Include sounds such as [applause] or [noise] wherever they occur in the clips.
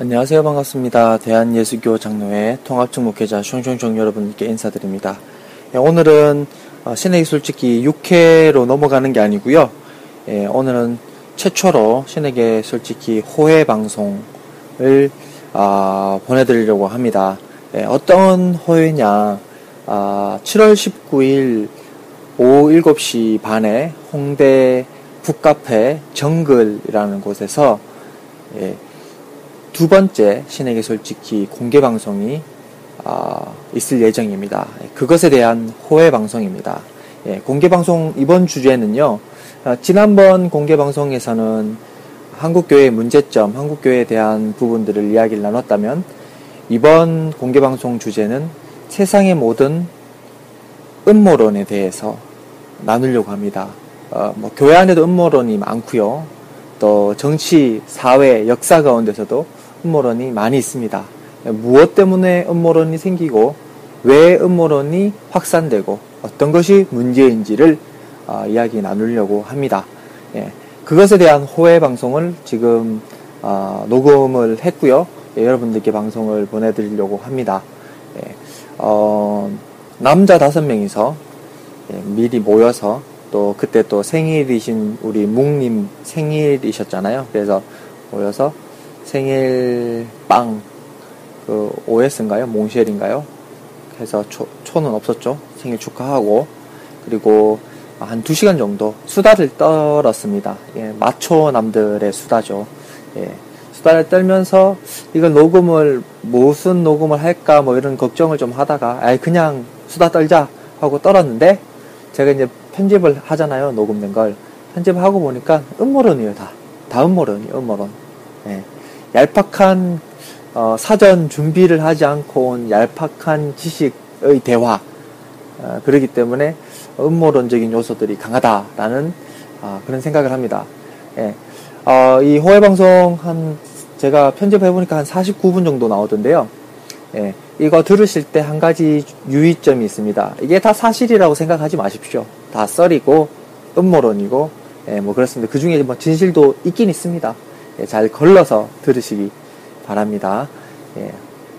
안녕하세요. 반갑습니다. 대한예수교 장로회 통합청 목회자 숑숑숑 여러분께 인사드립니다. 예, 오늘은 어, 신에게 솔직히 6회로 넘어가는 게 아니고요. 예, 오늘은 최초로 신에게 솔직히 호회 방송을 아, 보내드리려고 합니다. 예, 어떤 호회냐? 아, 7월 19일 오후 7시 반에 홍대 북카페 정글이라는 곳에서 예, 두 번째 신에게 솔직히 공개 방송이 어, 있을 예정입니다. 그것에 대한 호혜 방송입니다. 예, 공개 방송 이번 주제는요. 어, 지난번 공개 방송에서는 한국교회 문제점, 한국교회에 대한 부분들을 이야기를 나눴다면 이번 공개 방송 주제는 세상의 모든 음모론에 대해서 나누려고 합니다. 어, 뭐 교회 안에도 음모론이 많고요. 또 정치, 사회, 역사 가운데서도 음모론이 많이 있습니다. 무엇 때문에 음모론이 생기고 왜 음모론이 확산되고 어떤 것이 문제인지를 어, 이야기 나누려고 합니다. 예, 그것에 대한 호혜 방송을 지금 어, 녹음을 했고요. 예, 여러분들께 방송을 보내드리려고 합니다. 예, 어, 남자 다섯 명이서 예, 미리 모여서 또 그때 또 생일이신 우리 묵님 생일이셨잖아요. 그래서 모여서 생일 빵, 그 OS인가요? 몽쉘인가요? 해서 초, 초는 없었죠. 생일 축하하고 그리고 한 2시간 정도 수다를 떨었습니다. 예, 마초 남들의 수다죠. 예, 수다를 떨면서 이걸 녹음을 무슨 녹음을 할까 뭐 이런 걱정을 좀 하다가 아 그냥 수다 떨자 하고 떨었는데 제가 이제 편집을 하잖아요. 녹음된 걸 편집하고 보니까 음모론이에요 다. 다 음모론이에요. 음모론. 예. 얄팍한 어, 사전 준비를 하지 않고 온 얄팍한 지식의 대화 어, 그러기 때문에 음모론적인 요소들이 강하다라는 어, 그런 생각을 합니다. 예. 어, 이 호해 방송 한 제가 편집해 보니까 한 49분 정도 나오던데요. 예. 이거 들으실 때 한 가지 유의점이 있습니다. 이게 다 사실이라고 생각하지 마십시오. 다 썰이고 음모론이고 예, 뭐 그렇습니다. 그 중에 뭐 진실도 있긴 있습니다. 예, 잘 걸러서 들으시기 바랍니다. 예,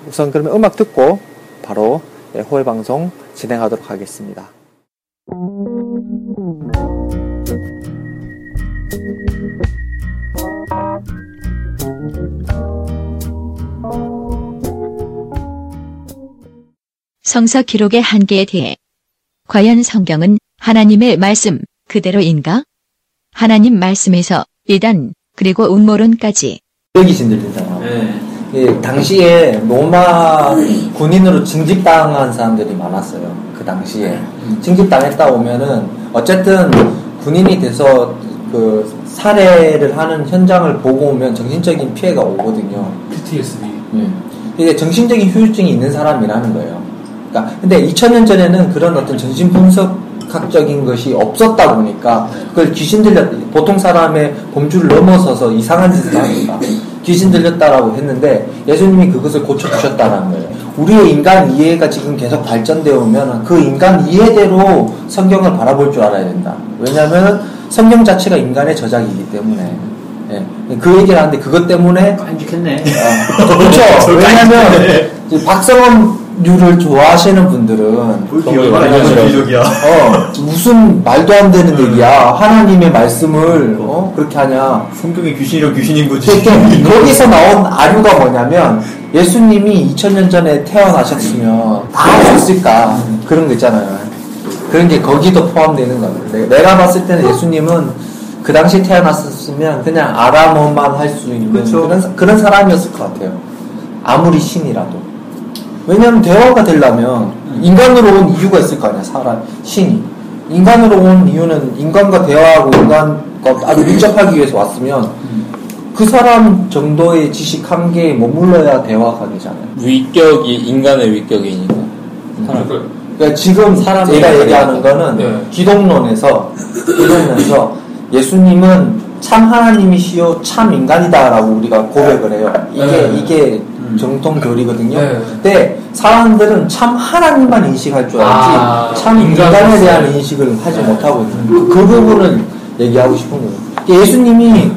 우선 그러면 음악 듣고 바로 예, 호해 방송 진행하도록 하겠습니다. 성서 기록의 한계에 대해 과연 성경은 하나님의 말씀 그대로인가? 하나님 말씀에서 이단 그리고 음모론까지. 여기신들 되잖아. 네. 예, 당시에 로마 군인으로 징집당한 사람들이 많았어요. 그 당시에 징집당했다 오면은 어쨌든 군인이 돼서 그 살해를 하는 현장을 보고 오면 정신적인 피해가 오거든요. PTSD. 예. 이게 정신적인 후유증이 있는 사람이라는 거예요. 그러니까 근데 2000년 전에는 그런 어떤 정신 분석 학적인 것이 없었다 보니까 그걸 귀신 들렸 보통 사람의 범주를 넘어서서 이상한 짓을 하니까 귀신 들렸다라고 했는데 예수님이 그것을 고쳐 주셨다는 거예요. 우리의 인간 이해가 지금 계속 발전되어 오면 그 인간 이해대로 성경을 바라볼 줄 알아야 된다. 왜냐하면 성경 자체가 인간의 저작이기 때문에. 예. 그 얘기를 하는데 그것 때문에 깜찍했네. 아, 그렇죠. [laughs] 왜냐하면 박성원 류를 좋아하시는 분들은 기적이야. 어 무슨 말도 안 되는 얘기야. 하나님의 말씀을 어 그렇게 하냐. 성경의 귀신이라 귀신인 거지. [laughs] 거기서 나온 아류가 뭐냐면 예수님이 2000년 전에 태어나셨으면 다 하셨을까? 그런 거 있잖아요. 그런 게 거기도 포함되는 거예요 내가 봤을 때는 예수님은 그 당시 태어났었으면 그냥 아람어만 할 수 있는 그렇죠. 그런 그런 사람이었을 것 같아요. 아무리 신이라도 왜냐하면 대화가 되려면 인간으로 온 이유가 있을 거 아니야 사람 신이 인간으로 온 이유는 인간과 대화하고 인간과 아주 밀접하기 위해서 왔으면 그 사람 정도의 지식 한계에 머물러야 대화가 되잖아요. 위격이 인간의 위격이니까. 그러니까 지금 사람 제가 얘기하는 거는 네. 기독론에서 기독론에서 예수님은 참 하나님이시요 참 인간이다라고 우리가 고백을 해요. 이게 네. 이게 정통 교리거든요. 네. 근데 사람들은 참 하나님만 인식할 줄 알지 아, 참 인간에 대한 인식을 하지 네. 못하고 있는 그, 그 부분을 얘기하고 싶은 거예요. 예수님이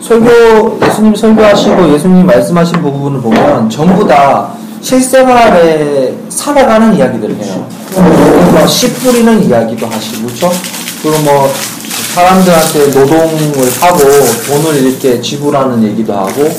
설교 예수님 설교하시고 예수님 말씀하신 부분을 보면 전부 다 실생활에 살아가는 이야기들을 해요. 뭐씨 뿌리는 이야기도 하시고 그렇죠? 그리고 뭐 사람들한테 노동을 하고 돈을 이렇게 지불하는 얘기도 하고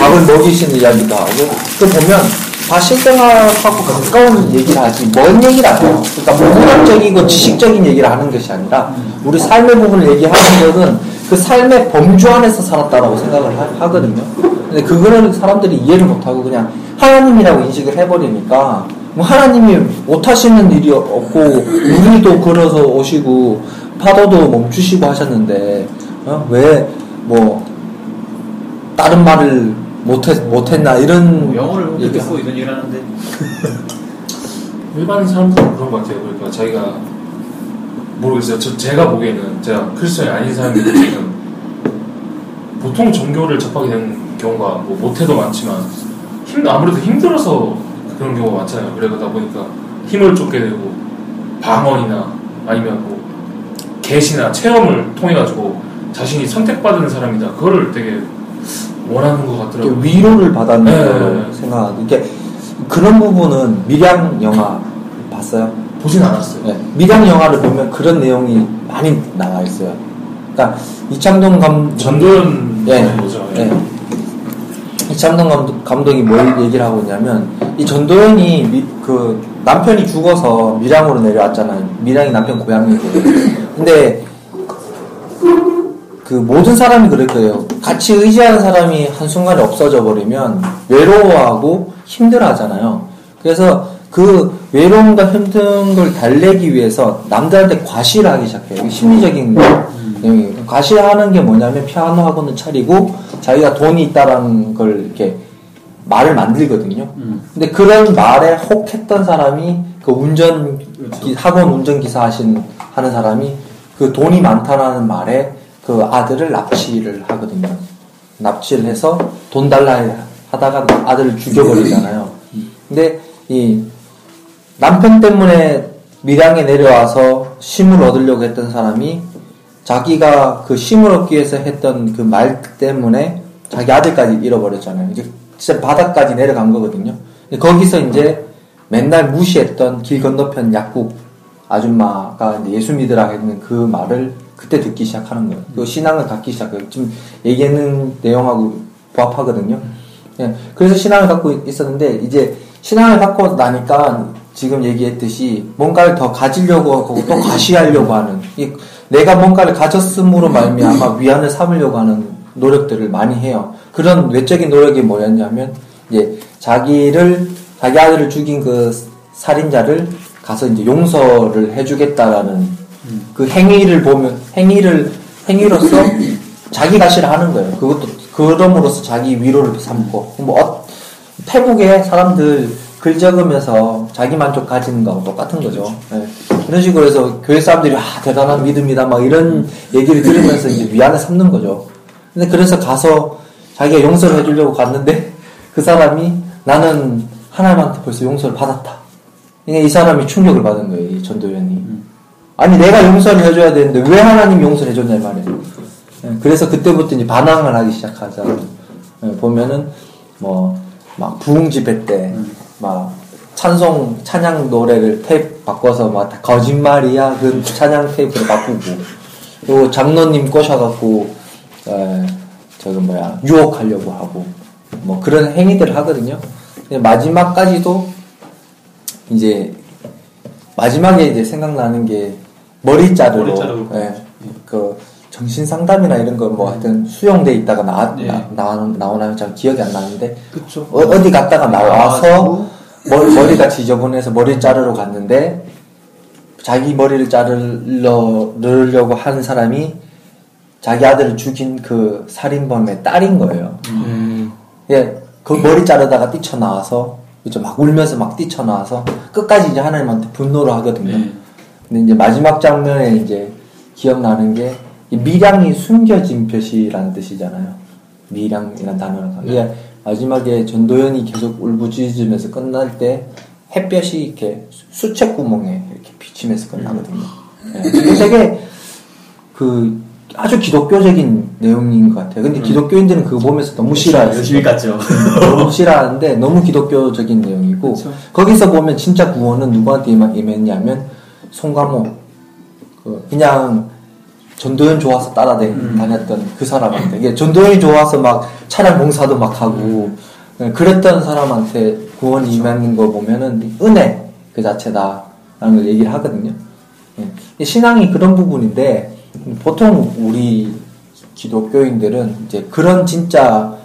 밥을 먹이시는 이야기도 하고 그 보면 다 실생활하고 가까운 얘기를 하지 먼 얘기를 안 해요. 그러니까 뭐 문학적이고 지식적인 얘기를 하는 것이 아니라 우리 삶의 부분을 얘기하는 것은 그 삶의 범주 안에서 살았다라고 생각을 하, 거든요 근데 그거는 사람들이 이해를 못하고 그냥 하나님이라고 인식을 해버리니까 뭐 하나님이 못하시는 일이 없고 우리도 걸어서 오시고 파도도 멈추시고 하셨는데 어? 왜뭐 다른 말을 못했, 못했나 이런 뭐 영어를 못 얘기 듣겠고 이런 얘기를 하는데 [laughs] 일반 사람들은 그런 것 같아요. 그러니까 자기가 모르겠어요. 저 제가 보기에는 제가 크리스천이 아닌 사람이 보기에는 [laughs] 보통 종교를 접하게 되는 경우가 뭐 못해도 많지만 힘 아무래도 힘들어서 그런 경우가 많잖아요. 그러다 보니까 힘을 쫓게 되고 방언이나 아니면 뭐 계시나 체험을 통해 가지고 자신이 선택받은 사람이다. 그거를 되게 원하는 것 같더라고요. 위로를 받았는 네. 걸로 생각하고 이게 그런 부분은 밀양 영화 봤어요? 보진 않았어요. 네. 밀양 영화를 보면 그런 내용이 많이 나와 있어요. 그러니까 이창동 감 전도연 예. 거죠. 예. 이창동 감독, 감독이 뭘 얘기를 하고 있냐면 이 전도연이 미- 그 남편이 죽어서 밀양으로 내려왔잖아요. 밀양이 남편 고향이고. 근데 그 모든 사람이 그럴 거예요. 같이 의지하는 사람이 한순간에 없어져 버리면 외로워하고 힘들어 하잖아요. 그래서 그 외로움과 힘든 걸 달래기 위해서 남들한테 과시를 하기 시작해요. 심리적인 내용이에요. 과시하는 게 뭐냐면 피아노 학원을 차리고 자기가 돈이 있다라는 걸 이렇게 말을 만들거든요. 근데 그런 말에 혹했던 사람이 그 운전 기- 학원 운전 기사 하신 하는 사람이 그 돈이 많다라는 말에 그 아들을 납치를 하거든요. 납치를 해서 돈 달라 하다가 아들을 죽여버리잖아요. 근데 이 남편 때문에 밀양에 내려와서 쉼을 얻으려고 했던 사람이 자기가 그 쉼을 얻기 위해서 했던 그 말 때문에 자기 아들까지 잃어버렸잖아요. 이제 진짜 바닥까지 내려간 거거든요. 거기서 이제 맨날 무시했던 길 건너편 약국 아줌마가 예수 믿으라 했는 그 말을 그때 듣기 시작하는 거예요. 그 신앙을 갖기 시작해요. 지금 얘기하는 내용하고 부합하거든요. 예, 그래서 신앙을 갖고 있었는데 이제 신앙을 갖고 나니까 지금 얘기했듯이 뭔가를 더 가지려고 하고 또 [laughs] 과시하려고 하는 이 내가 뭔가를 가졌음으로 말미암아 위안을 삼으려고 하는 노력들을 많이 해요. 그런 외적인 노력이 뭐였냐면 이제 자기를 자기 아들을 죽인 그 살인자를 가서 이제 용서를 해주겠다라는 그 행위를 보면 행위를 행위로서 [coughs] 자기 가시를 하는 거예요. 그것도 그럼으로써 자기 위로를 삼고 뭐 어, 태국의 사람들 글 적으면서 자기 만족 가지는 거하고 똑같은 거죠. 예. 이런 식으로 해서 교회 사람들이 아 대단한 믿음이다 막 이런 얘기를 들으면서 이제 위안을 삼는 거죠. 근데 그래서 가서 자기가 용서를 해주려고 갔는데 그 사람이 나는 하나님한테 벌써 용서를 받았다. 그러니까 이 사람이 충격을 받은 거예요, 이 전도연이. 아니 내가 용서를 해줘야 되는데 왜 하나님 용서를 해줬냐 이 말이에요. 예, 그래서 그때부터 이제 반항을 하기 시작하잖아요. 예, 보면은 뭐 막 부흥 집회 때막 찬송 찬양 노래를 테이프 바꿔서 막다 거짓말이야 그 찬양 테이프를 바꾸고 그리고 장로님 꼬셔갖고 에, 저거 뭐야 유혹하려고 하고 뭐 그런 행위들을 하거든요. 마지막까지도 이제 마지막에 이제 생각나는 게 머리 자르러 머리. 예, 그 정신 상담이나 이런 거뭐 하여튼 수용돼 있다가 나, 네. 나, 나, 나오나요? 잘 기억이 안 나는데 그쵸. 어, 어디 갔다가 나와서. 머리, 머리가 지저분해서 머리 자르러 갔는데 자기 머리를 자르려고 하는 사람이 자기 아들을 죽인 그 살인범의 딸인 거예요. 예, 그 머리 자르다가 뛰쳐나와서 이제 막 울면서 막 뛰쳐나와서 끝까지 이제 하나님한테 분노를 하거든요. 네. 근데 이제 마지막 장면에 이제 기억나는 게이 미량이 숨겨진 벼시라는 뜻이잖아요. 미량이라는 단어가. 이게 마지막에 전도연이 계속 울부짖으면서 끝날 때 햇볕이 이렇게 수- 수채 구멍에 이렇게 비치면서 끝나거든요. 예. 이게 되게 그 아주 기독교적인 내용인 것 같아요. 근데 기독교인들은 그거 보면서 너무 싫어해요. 열심히 깠죠. 너무 싫어하는데 너무 기독교적인 내용이고 거기서 보면 진짜 구원은 누구한테 임했냐면 송가모 그 그냥 전도연 좋아서 따라 다녔던 그 사람한테 이게 전도연이 좋아서 막 차량 봉사도 막 하고 네, 그랬던 사람한테 구원이 임하는 거 보면은 은혜 그 자체다라는 걸 얘기를 하거든요. 예. 신앙이 그런 부분인데 보통 우리 기독교인들은 이제 그런 진짜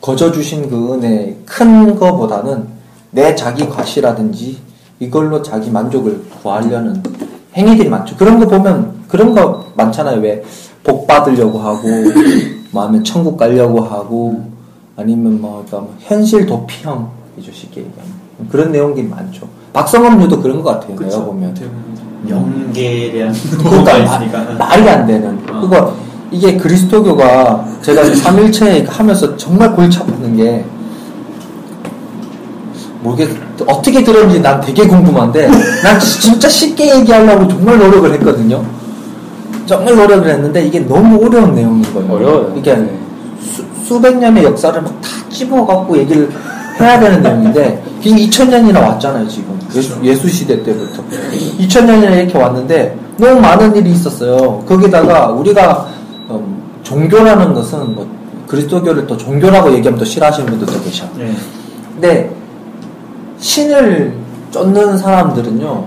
거저 주신 그 은혜 큰 거보다는 내 자기 과시라든지 이걸로 자기 만족을 구하려는 행위들이 많죠. 그런 거 보면 그런 거 많잖아요. 왜 복 받으려고 하고 [laughs] 마음에 천국 가려고 하고 아니면 뭐, 그러니까 뭐 현실 도피형이죠 쉽게 얘기하면 그런 내용들이 많죠. 박성업류도 그런 것 같아요. 내가 보면 영계에 대한 그러니까 마-. 말이 안 되는. 어. 그거 이게 그리스도교가 제가 3일째 하면서 정말 골치 아프는 게 모르겠 어떻게 들었는지 난 되게 궁금한데 난 진짜 쉽게 얘기하려고 정말 노력을 했거든요. 정말 노력을 했는데 이게 너무 어려운 내용인 거예요. 어려워요. 이게 네. 수, 수백 년의 역사를 막 다 집어갖고 얘기를 해야 되는 내용인데 이게 2000년이나 왔잖아요 지금 예수, 시대 때부터 2000년이나 이렇게 왔는데 너무 많은 일이 있었어요 거기다가 우리가 음, 종교라는 것은 뭐 그리스도교를 또 종교라고 얘기하면 또 싫어하시는 분들도 계셔 네. 근데 신을 쫓는 사람들은요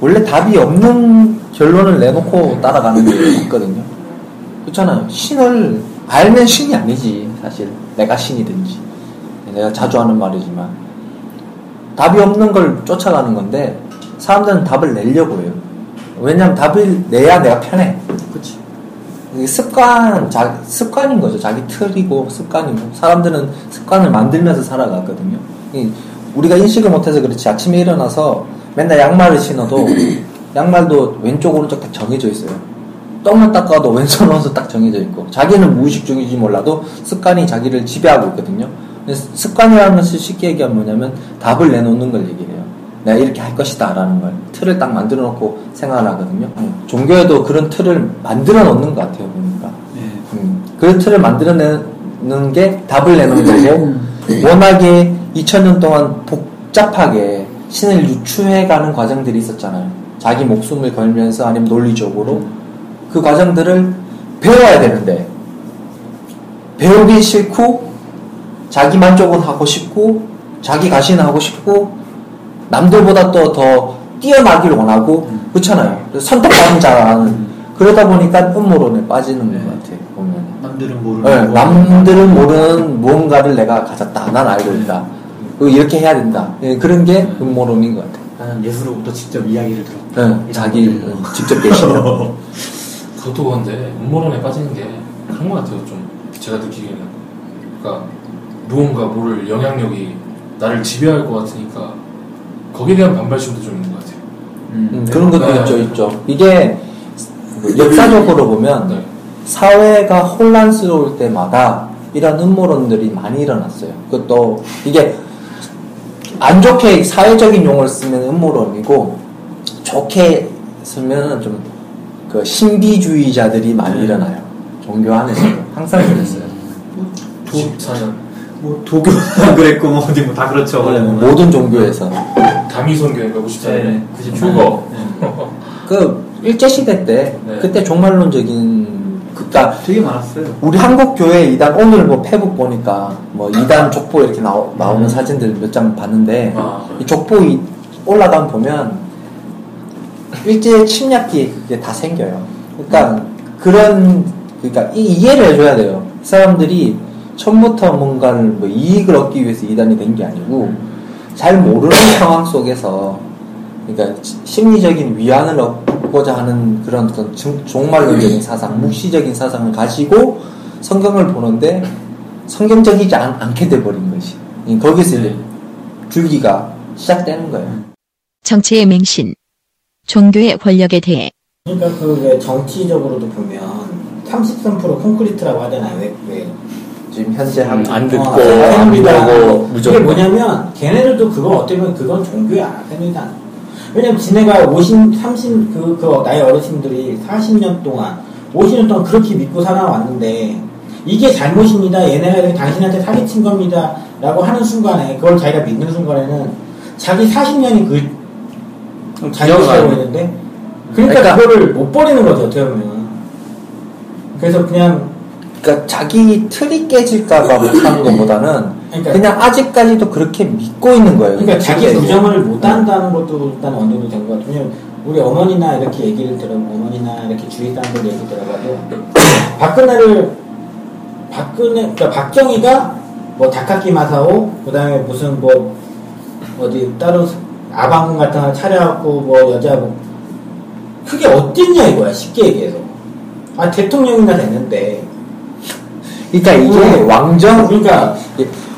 원래 답이 없는 결론을 내놓고 따라가는 게 [clears throat] 있거든요 그렇잖아요 신을 알면 신이 아니지 사실 내가 신이든지 내가 자주 하는 말이지만 답이 없는 걸 쫓아가는 건데 사람들은 답을 내려고 해요 왜냐하면 답을 내야 내가 편해 그치. 습관, 자, 습관인 거죠. 자기 틀이고 습관이고. 사람들은 습관을 만들면서 살아가거든요. 이 우리가 인식을 못해서 그렇지. 아침에 일어나서 맨날 양말을 신어도 [clears throat] 양말도 왼쪽, 오른쪽 딱 정해져 있어요. 똥만 닦아도 왼손, 오른손 딱 정해져 있고. 자기는 무의식 중인지 몰라도 습관이 자기를 지배하고 있거든요. 습관이라는 것을 쉽게 얘기하면 뭐냐면 답을 내놓는 걸 얘기해요. 내가 이렇게 할 것이다 라는 걸 틀을 딱 만들어 놓고 생활을 하거든요 종교에도 그런 틀을 만들어 놓는 것 같아요 보니까 네. 음, 그 틀을 만들어 내는 게 답을 내는 거고 워낙에 2000년 동안 복잡하게 신을 유추해가는 과정들이 있었잖아요. 자기 목숨을 걸면서 아니면 논리적으로 그 과정들을 배워야 되는데 배우기 싫고 자기 만족은 하고 싶고 자기 가시는 하고 싶고 남들보다 또 더 뛰어나기를 원하고 그렇잖아요. 선택받은 자라는 그러다 보니까 음모론에 빠지는 네. 것 같아요 보면 남들은 모르는 네, 거. 남들은 모르는 무언가를 내가 가졌다. 난 알고 있다 이렇게 해야 된다 예, 그런 게 음모론인 것 같아요 나는 예수로부터 직접 이야기를 들었다. 네, 자기 어, 직접 계시는 [laughs] 그것도 그런데 음모론에 빠지는 게 그런 것 같아요. 좀 제가 느끼기에는 그러니까 무언가 모를 영향력이 나를 지배할 것 같으니까 거기에 대한 반발심도 좀 있는 것 같아요. 음, 그런 것도 네. 있죠 있죠 이게 역사적으로 보면 네. 사회가 혼란스러울 때마다 이런 음모론들이 많이 일어났어요. 그것도 이게 안 좋게 사회적인 용어를 쓰면 음모론이고 좋게 쓰면 좀 그 신비주의자들이 많이 일어나요. 종교 안에서도 항상 그랬어요. 14년 뭐 도교도 그랬고 뭐 어디 뭐 다 그렇죠. 네, 모든 종교에서 다미선교인가 94년에 네, 94 년. 휴거 그 일제 시대 때 네. 그때 종말론적인 그니까 되게 많았어요. 우리 한국 교회 이단 오늘 뭐 페북 보니까 뭐 이단 족보 이렇게 나오, 나오는 음. 사진들 몇 장 봤는데 아. 이 족보 이, 올라가면 보면 일제 침략 뒤에 그게 다 생겨요. 그러니까 그런 그러니까 이, 이해를 해줘야 돼요. 이 사람들이 처음부터 뭔가를 뭐 이익을 얻기 위해서 이단이 된 게 아니고 잘 모르는 상황 속에서 그러니까 시- 심리적인 위안을 얻고 자 하는 그런 어떤 종- 종말론적인 사상, 묵시적인 사상을 가지고 성경을 보는데 성경적이지 않, 않게 돼버린 것이 이- 거기서 이제 줄기가 시작되는 거예요. 정치의 맹신. 종교의 권력에 대해 그러니까 그왜 정치적으로도 보면 33% 콘크리트라고 하잖아요. 왜, 왜. 지금 현재 한 음, 안 어, 듣고 아, 안 믿고 이게 무조건 뭐냐면 걔네들도 그건 어떻게 보면 그건 종교야. 걔네들 왜냐면 지네가 50, 30, 그, 그 나이 어르신들이 40년 동안 50년 동안 그렇게 믿고 살아왔는데 이게 잘못입니다. 얘네가 당신한테 사기친 겁니다. 라고 하는 순간에 그걸 자기가 믿는 순간에는 자기 40년이 그 잘못이라고 했는데 그러니까, 그러니까- 그거를 못 버리는 거죠 어떻게 보면 그래서 그냥 그러니까 자기 틀이 깨질까봐 못하는 것보다는 그러니까- 그냥 아직까지도 그렇게 믿고 있는 거예요. 그러니까 자기. 부정을 못 한다는 것도 일단 어느 정도 된것 같아요. 우리 어머니나 이렇게 얘기를 들어, 어머니나 이렇게 주위 사람들 얘기 들어봐도 [coughs] 박근혜를 박근혜, 그러니까 박정희가 뭐 다카키 마사오, 그 다음에 무슨 뭐 어디 따로 아방궁 같은 거 차려갖고 뭐 여자 뭐 그게 어딨냐 이거야 쉽게 얘기해서 아 대통령이나 됐는데 그러니까 이게 음. 왕정 그러니까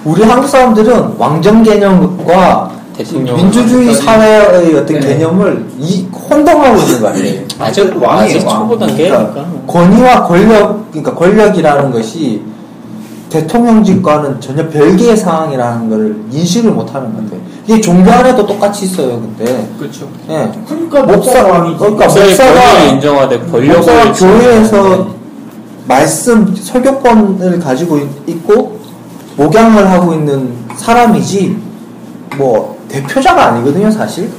우리 한국 사람들은 왕정 개념과 대통령 민주주의 사회의 어떤 네. 개념을 이 혼동하고 있는 거 아니에요? [laughs] 아직 왕이에요, 아직 왕. 초보단계 그러니까 그러니까. 권위와 권력, 그러니까 권력이라는 것이 대통령직과는 전혀 별개의 상황이라는 걸 인식을 못 하는 것 같아요. 이게 종교 안에도 똑같이 있어요, 근데. 그렇죠. 예. 그러니까 목사, 왕이지 그러니까 목사가- 인정하되 권력을 목사가 교회에서 말씀 설교권을 가지고 있- 있고 목양을 하고 있는 사람이지 뭐 대표자가 아니거든요 사실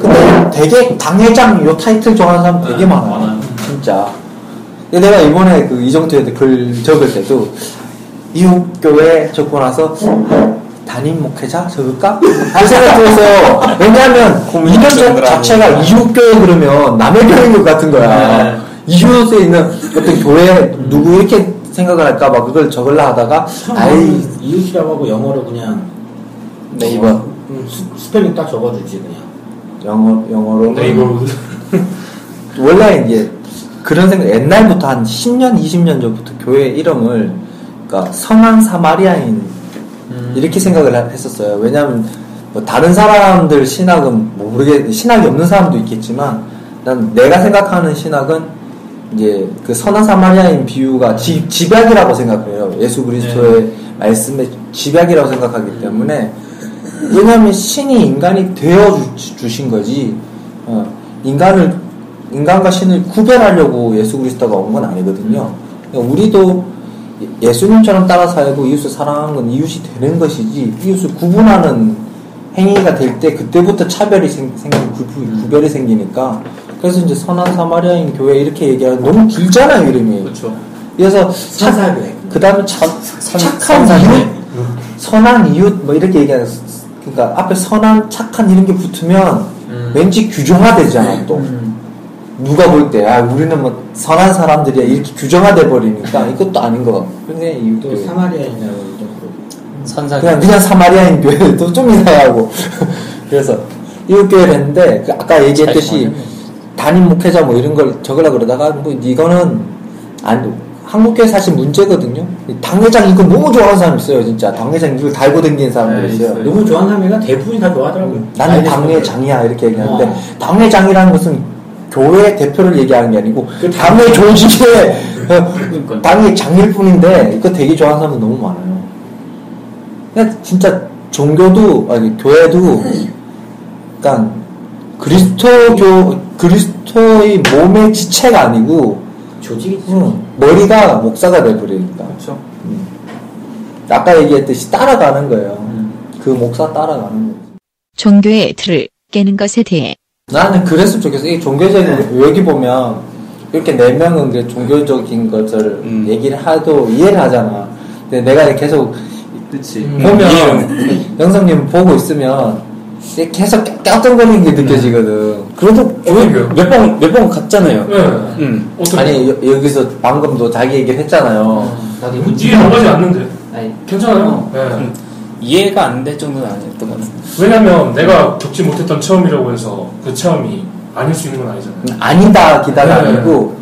근데 되게 당회장 요 타이틀 좋아하는 사람 되게 네, 많아요 많아요. 진짜 근데 내가 이번에 그 이정표한테 글 적을 때도 이웃 교회 적고 나서 담임 목회자 적을까? 그 생각 들어서 왜냐하면 정도라고. 자체가 이웃 교회 그러면 남의 교회인 것 같은 거야 네. 이웃에 있는 어떤 교회 누구 이렇게 생각을 할까봐 그걸 적을라 하다가 아이. 이웃이라고 하고 영어로 그냥 neighbor 음, 스, 스펠링 딱 적어주지 그냥. 영어 영어로. 네이버로 [laughs] 원래 이제 그런 생각 옛날부터 한 10년 20년 전부터 교회 이름을 그러니까 선한 사마리아인 이렇게 생각을 하- 했었어요. 왜냐하면 뭐 다른 사람들 신학은 뭐 모르게 신학이 없는 사람도 있겠지만 난 내가 생각하는 신학은 이제 그 선한 사마리아인 비유가 지, 집약이라고 생각해요. 예수 그리스도의 말씀의 집약이라고 생각하기 때문에 왜냐하면 신이 인간이 되어 주, 주신 거지 어, 인간을 인간과 신을 구별하려고 예수 그리스도가 온 건 아니거든요. 그러니까 우리도 예- 예수님처럼 따라 살고 이웃을 사랑하는 건 이웃이 되는 것이지 이웃을 구분하는 행위가 될 때 그때부터 차별이 생, 생기고 구- 구별이 생기니까 그래서 이제 선한 사마리아인 교회 이렇게 얘기하는 너무 길잖아요 이름이. 그렇죠. 그래서 선사교회. 그 다음에 착한 선사교회. 이웃, 선한 이웃 뭐 이렇게 얘기하는 그러니까 앞에 선한 착한 이런 게 붙으면 음. 왠지 규정화되잖아 또. 음. 누가 볼 때, 아, 우리는 뭐, 선한 사람들이야. 이렇게 규정화돼 버리니까, 이것도 아닌 것 같고. 근데 또 이웃교회. 사마리아인이라고 좀 그러고 선사 그냥, 그냥 사마리아인 교회도 좀 이상하고. [laughs] 그래서, 이웃 교회를 했는데, 그 아까 얘기했듯이, 담임 목회자 뭐 이런 걸 적으려 그러다가, 뭐, 이거는, 안, 한국교회 사실 문제거든요. 이 당회장 이거 너무 좋아하는 사람 있어요, 진짜. 당회장 이걸 달고 다니는 사람들 네, 있어요. 있어요. 너무 좋아하는 사람이가 대부분이 다 좋아하더라고요 나는. 당회장이야 이렇게 얘기하는데 어. 당회장이라는 것은 교회 대표를 얘기하는 게 아니고 그 당회 조직의 [laughs] 어, 그러니까요. 당의 장일 뿐인데 이거 되게 좋아하는 사람들 너무 많아요. 그냥 진짜 종교도 아니 교회도 [laughs] 그러니까 그리스도교 그리스도의 몸의 지체가 아니고 조직이지 응, 머리가 목사가 돼버리니까 그렇죠. 아까 얘기했듯이 따라가는 거예요. 음. 그 목사 따라가는 거예요. 종교의 틀을 깨는 것에 대해 나는 그랬으면 좋겠어. 이 종교적인 여기 보면 이렇게 네 명은 그 종교적인 것을 음. 얘기를 하도 이해를 하잖아. 근데 내가 계속 그렇지. 음. 보면 영성님 보고 있으면 계속 깍깍거리는 게 느껴지거든. 그래도 그러니까요. 몇번 몇 번 갔잖아요. 네. 음. 아니 여, 여기서 방금도 자기 얘기를 했잖아요. 나도 뭐 이해 안 가지 않는데 아니 괜찮아요. 네. 음. 이해가 안 될 정도는 아니었던 것 같은데. 왜냐면 내가 겪지 못했던 체험이라고 해서 그 체험이 아닐 수 있는 건 아니잖아요. 음, 아니다 기다가 네. 아니고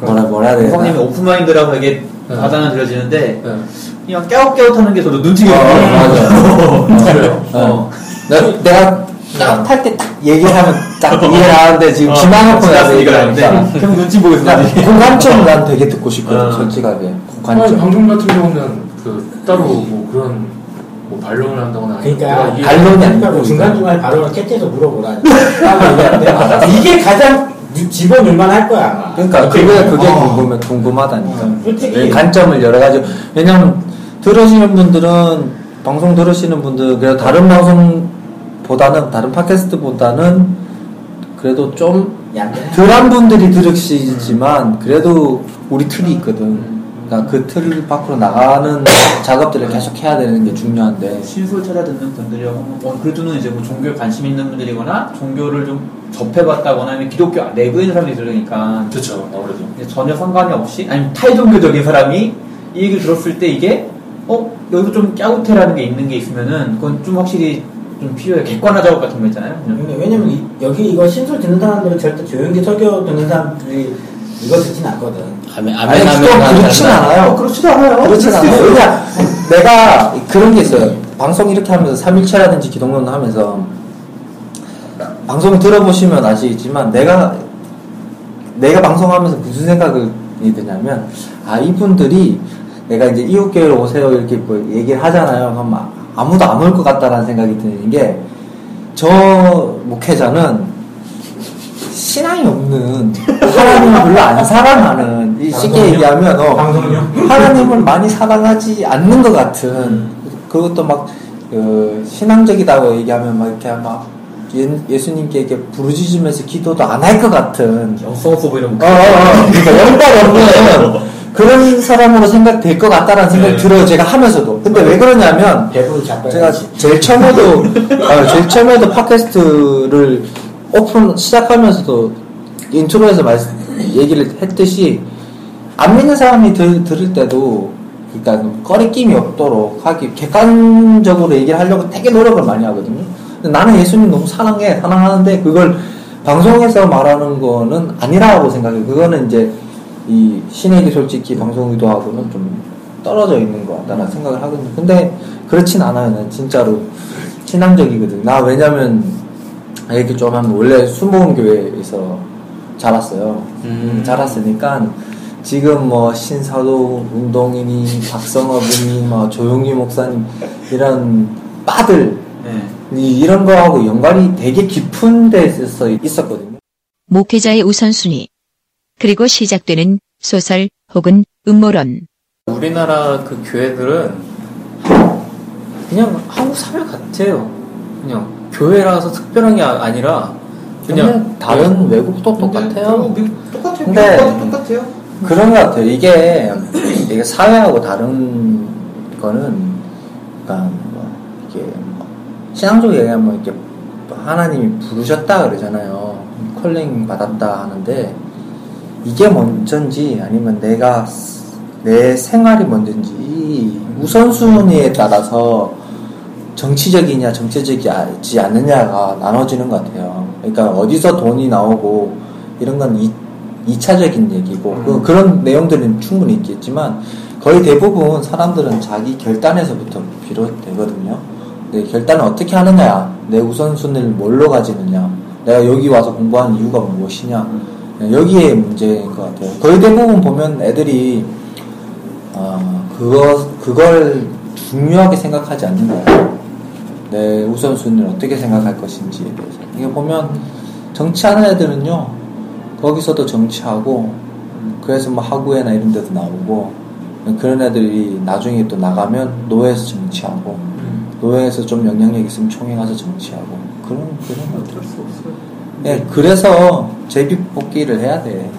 뭐라 뭐라 해야 되나? 성님이 오픈마인드라고 되게 네. 과장은 들어지는데 네. 그냥 깨웃깨웃하는 게 저도 눈치가 [laughs] 어, 있어요. 맞아. 그래요? 어. 내가, 내가 딱할때딱 얘기를 하면 딱 [laughs] 이해를 하는데 지금 어, 지나놓고 나서 얘기를 하니까 계속 눈치 보고 있어. 공관점 난 되게 듣고 싶거든 어. 솔직하게 아니, 공관점 방송 같은 경우는 그 따로 뭐 그런 뭐 반론을 한다거나 아니면 그러니까 반론이 아니고 그러니까 중간중간에 발언을 캐치해서 물어보라. 라고 [laughs] 얘기하는데 이게 가장 집어넣을만 할 거야. 그러니까 그게 보면. 그게 어. 궁금해 궁금하다니까. 어, 솔직히. 왜 관점을 여러 가지. 왜냐면 들으시는 분들은 방송 들으시는 분들 그래도 다른 방송 보다는 다른 팟캐스트보다는 그래도 좀. 덜한 분들이 들으시지만 그래도 우리 틀이 있거든. 그러니까 그 틀 밖으로 나가는 작업들을 계속 해야 되는 게 중요한데. 신수를 찾아 듣는 분들이 어, 그래도는 이제 뭐 종교에 관심 있는 분들이거나 종교를 좀 접해봤다거나 아니면 기독교 내부에 있는 사람들이 들으니까. 그렇죠 아무래도. 전혀 상관이 없이 아니면 타이종교적인 사람이 이 얘기를 들었을 때 이게 어? 여기서 좀 깨우태라는 게 있는 게 있으면은 그건 좀 확실히 좀 필요해 객관화 작업 같은 거 있잖아요. 근데 왜냐면 이- 여기 이거 신술 듣는 사람들은 절대 조용히 설교 듣는 사람들이 이거 듣진 않거든. 아멘 아멘 또 아멘 그렇진 않아요. 어, 그렇지도 않아요. 그렇진 않아요. 그냥 내가 그런 게 있어요. 방송 이렇게 하면서 3일차라든지 기독론 하면서 방송 들어보시면 아시겠지만 내가 내가 방송하면서 무슨 생각이 드냐면 아 이분들이 내가 이제 이웃교회로 오세요 이렇게 뭐 얘기를 하잖아요. 그럼 아- 아무도 안 올 것 같다라는 생각이 드는 게 저 목회자는 신앙이 없는 하나님을 별로 안 사랑하는 이 쉽게? 얘기하면 어? 하나님을 많이 사랑하지 않는 것 같은 그것도 막 그, 신앙적이다고 얘기하면 막 이렇게 막 예, 수님께 이렇게 부르짖으면서 기도도 안 할 것 같은 어, 어, 어. 그러니까 영달 없는 [laughs] 그런 사람으로 생각될 것 같다라는 생각이 네. 들어요 제가 하면서도 근데 왜 그러냐면 배부를 잡아야 제가 제일 처음에도 어, [laughs] 제일 처음에도 팟캐스트를 오픈 시작하면서도 인트로에서 말씀 얘기를 했듯이 안 믿는 사람이 들, 들을 때도 그러니까 꺼리낌이 없도록 하기 객관적으로 얘기를 하려고 되게 노력을 많이 하거든요. 나는 예수님 너무 사랑해 사랑하는데 그걸 방송에서 말하는 거는 아니라고 생각해요. 그거는 이제 이 신에게 솔직히 방송 의도하고는 좀 떨어져 있는 것 같다는 생각을 하거든요. 근데 그렇진 않아요. 난 진짜로 신앙적이거든. 나 왜냐면 이렇게 좀 하면 원래 수모은 교회에서 자랐어요. 음. 자랐으니까 지금 뭐 신사도 운동이니 박성업이니 뭐 조용희 목사님 이런 빠들 네. 이- 이런 거하고 연관이 되게 깊은 데서 있었거든요. 목회자의 우선순위. 그리고 시작되는 소설 혹은 음모론. 우리나라 그 교회들은 그냥 한국 사회 같아요. 그냥 교회라서 특별한 게 아- 아니라 그냥 그냥 다른 외국도 똑같아요. 근데 미국 똑같아요. 근데- 미국과도 똑같아요. 그런 것 같아요. 이게 이게 사회하고 다른 거는 그러니까 뭐 이게 뭐 신앙적으로 얘기하면 뭐 이렇게 하나님이 부르셨다 그러잖아요. 컬링 받았다 하는데 이게 먼저인지 아니면 내가 내 생활이 먼저인지 이 우선순위에 따라서 정치적이냐 정치적이지 않느냐가 나눠지는 것 같아요. 그러니까 어디서 돈이 나오고 이런 건 이, 2차적인 얘기고 그, 그런 내용들은 충분히 있겠지만 거의 대부분 사람들은 자기 결단에서부터 비롯되거든요. 근데 결단을 어떻게 하느냐, 내 우선순위를 뭘로 가지느냐, 내가 여기 와서 공부하는 이유가 무엇이냐, 여기에 문제인 것 같아요. 거의 대부분 보면 애들이 어, 그거 그걸 중요하게 생각하지 않는 거예요. 내 우선순위를 어떻게 생각할 것인지에 대해서. 이게 보면 정치하는 애들은요, 거기서도 정치하고, 그래서 뭐 하구에나 이런 데도 나오고, 그런 애들이 나중에 또 나가면 노예에서 정치하고, 노예에서 좀 영향력 있으면 총회 가서 정치하고, 그런, 그런 것들. 네, 그래서 제비 뽑기를 해야 돼.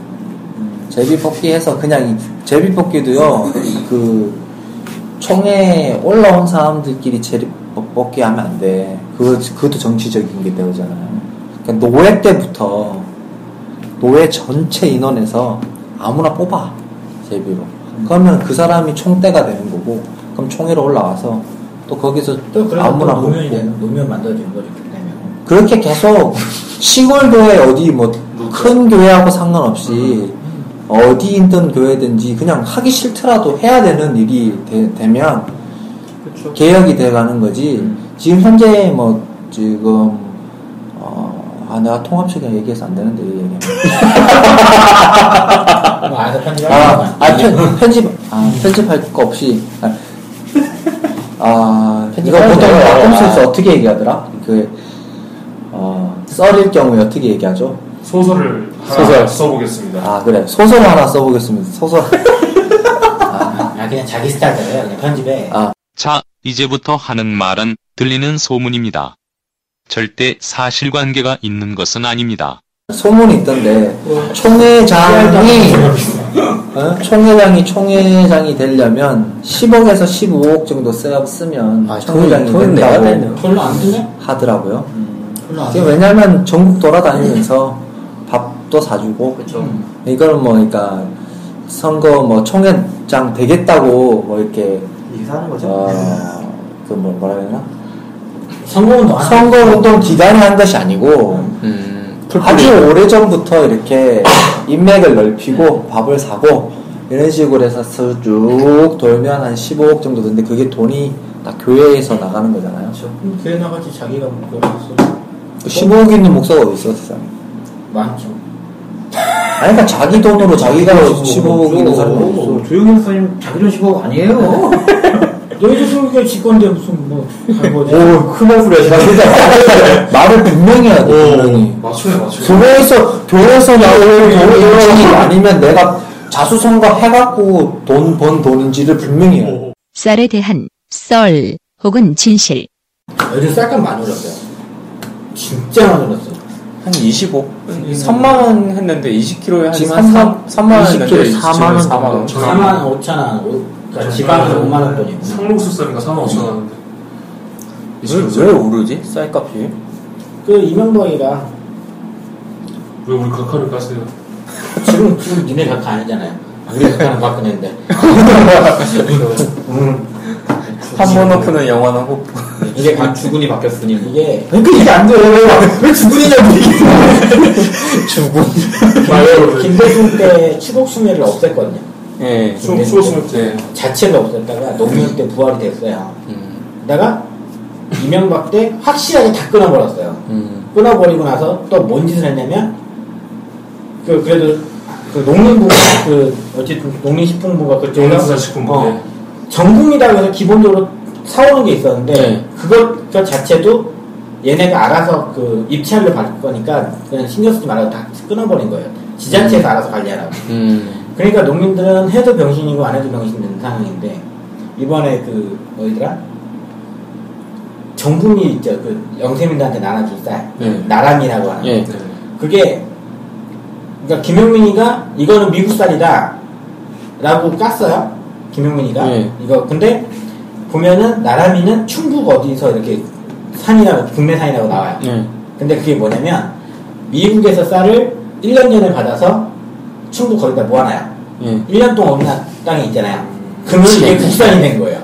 제비 뽑기 해서 그냥 이 제비 뽑기도요 그 총에 올라온 사람들끼리 제비 뽑기 하면 안 돼. 그거 그것도 정치적인 게 되잖아요. 그러니까 노예 때부터 노예 전체 인원에서 아무나 뽑아 제비로. 그러면 그 사람이 총대가 되는 거고, 그럼 총회로 올라와서 또 거기서 또 아무나 또 노면이. 되는 노면 만들어지는 거죠 그렇게 계속 시골 교회 어디 뭐 큰 교회하고 상관없이 어디 있던 교회든지 그냥 하기 싫더라도 해야 되는 일이 되, 면 그렇죠. 개혁이 돼가는 거지. 지금 현재 뭐 지금 어, 아 내가 통합식이랑 얘기해서 안 되는데 이 얘기. [laughs] 뭐 아. 아 편, 편집 아 편집할 거 없이 아, 아 이거 보통. 라콤스에서 어떻게 얘기하더라? 그 어, 썰일 경우에 어떻게 얘기하죠? 소설을 하나 소설. 써보겠습니다. 아 그래 소설 하나 써보겠습니다. 소설. [laughs] 아, 그냥 자기 스타일대로 그냥 편집해. 아 자, 이제부터 하는 말은 들리는 소문입니다. 절대 사실관계가 있는 것은 아닙니다. 소문이 있던데 총회장이 어? 총회장이 총회장이 되려면 10억에서 15억 정도 쓰- 쓰면 아, 총회장이 돈- 된다고. 별로 안 드네? 하더라고요. 별 드네. 왜냐면 전국 돌아다니면서 밥도 사주고 그렇죠. 이거는 뭐 그러니까 선거 뭐 총회장 되겠다고 뭐 이렇게 이게 사는 거죠. 어 그 뭐 뭐라 해야 되나 성공은 너 선거 운동 기간에 한 것이 아니고 음. 아주 오래 전부터 이렇게 [coughs] 인맥을 넓히고 밥을 사고 이런 식으로 해서 쭉 돌면 한 15억 정도 드는데 그게 돈이 다 교회에서 나가는 거잖아요. 교회 나가지 자기가 뭐 그랬어. 15억 있는 목사가 어디 있어 세상에? 많죠. 아니 그러니까 자기 돈으로 자기가 15억 있는 사람이 없어. 어, 조용히 목사님 자기 돈 15억 아니에요. [laughs] 너희들 소유가 직권데 무슨 뭐 할거지 큰말 소리야. 진짜 [laughs] 말을 분명히 해야 돼. 분명히. 맞춰요, 맞춰요. 교회에서 교회에서 나올 돈이 아니면 내가 자수성가 해갖고 돈 번 돈인지를 분명히 해야 돼. 쌀에 대한 썰 혹은 진실. 요즘 쌀값 많이 올랐어요. 진짜 많이 올랐어. 한 25? 3만 원 했는데 20kg에 한 지금 3, 한 3, 만원 20kg 했는데 4만 원 4만 원. 저- 4만 5천 원. 그러니까 지방은 5만 원 돈이고. 상록수 쌀이가 4만 5천 원인데. 왜, 왜 오르지? 쌀값이? 그 이명박이가 왜 우리 각하를 까세요? [laughs] 지금 지금 니네 각하 아니잖아요. 우리 각하는 박근혜인데. [laughs] 한번 오프는 영원한 호프. 이게 각 주군이 바뀌었으니. 이게 그러니까 이게 안 돼요. 왜, 왜 주군이냐고. 말로 [laughs] 김대중 때 추곡수매를 없앴거든요. 예. 추- 추웠을 때 자체를 없앴다가 노무현 때 부활이 됐어요. 음. 그러다가 이명박 때 확실하게 다 끊어버렸어요. 음. 끊어버리고 나서 또 뭔 짓을 했냐면 그 그래도 그 농림부 그 어쨌든 농림식품부가 그쪽에서 농림수산식품부 어, 정부이라고 해서 기본적으로 사오는 게 있었는데 네. 그것 그 자체도 얘네가 알아서 그 입찰료 받을 거니까 그냥 신경 쓰지 말고 다 끊어버린 거예요. 지자체에서 알아서 관리하라고. 음. 그러니까 농민들은 해도 병신이고 안 해도 병신 되는 상황인데 이번에 그 어디더라 정부미 있죠 그 영세민들한테 나눠줄 쌀 네. 나람이라고 하는 예. 거. 그게 그러니까 김용민이가 이거는 미국 쌀이다 라고 깠어요 김용민이가 네. 이거 근데 보면은 나람이는 충북 어디서 이렇게 산이라고 국내 산이라고 나와요 예. 근데 그게 뭐냐면 미국에서 쌀을 1년 전에 받아서 충북 거기다 모아놔요 예. 1년 동안 없는 땅이 있잖아요 그러면 이게 국산이 된 거예요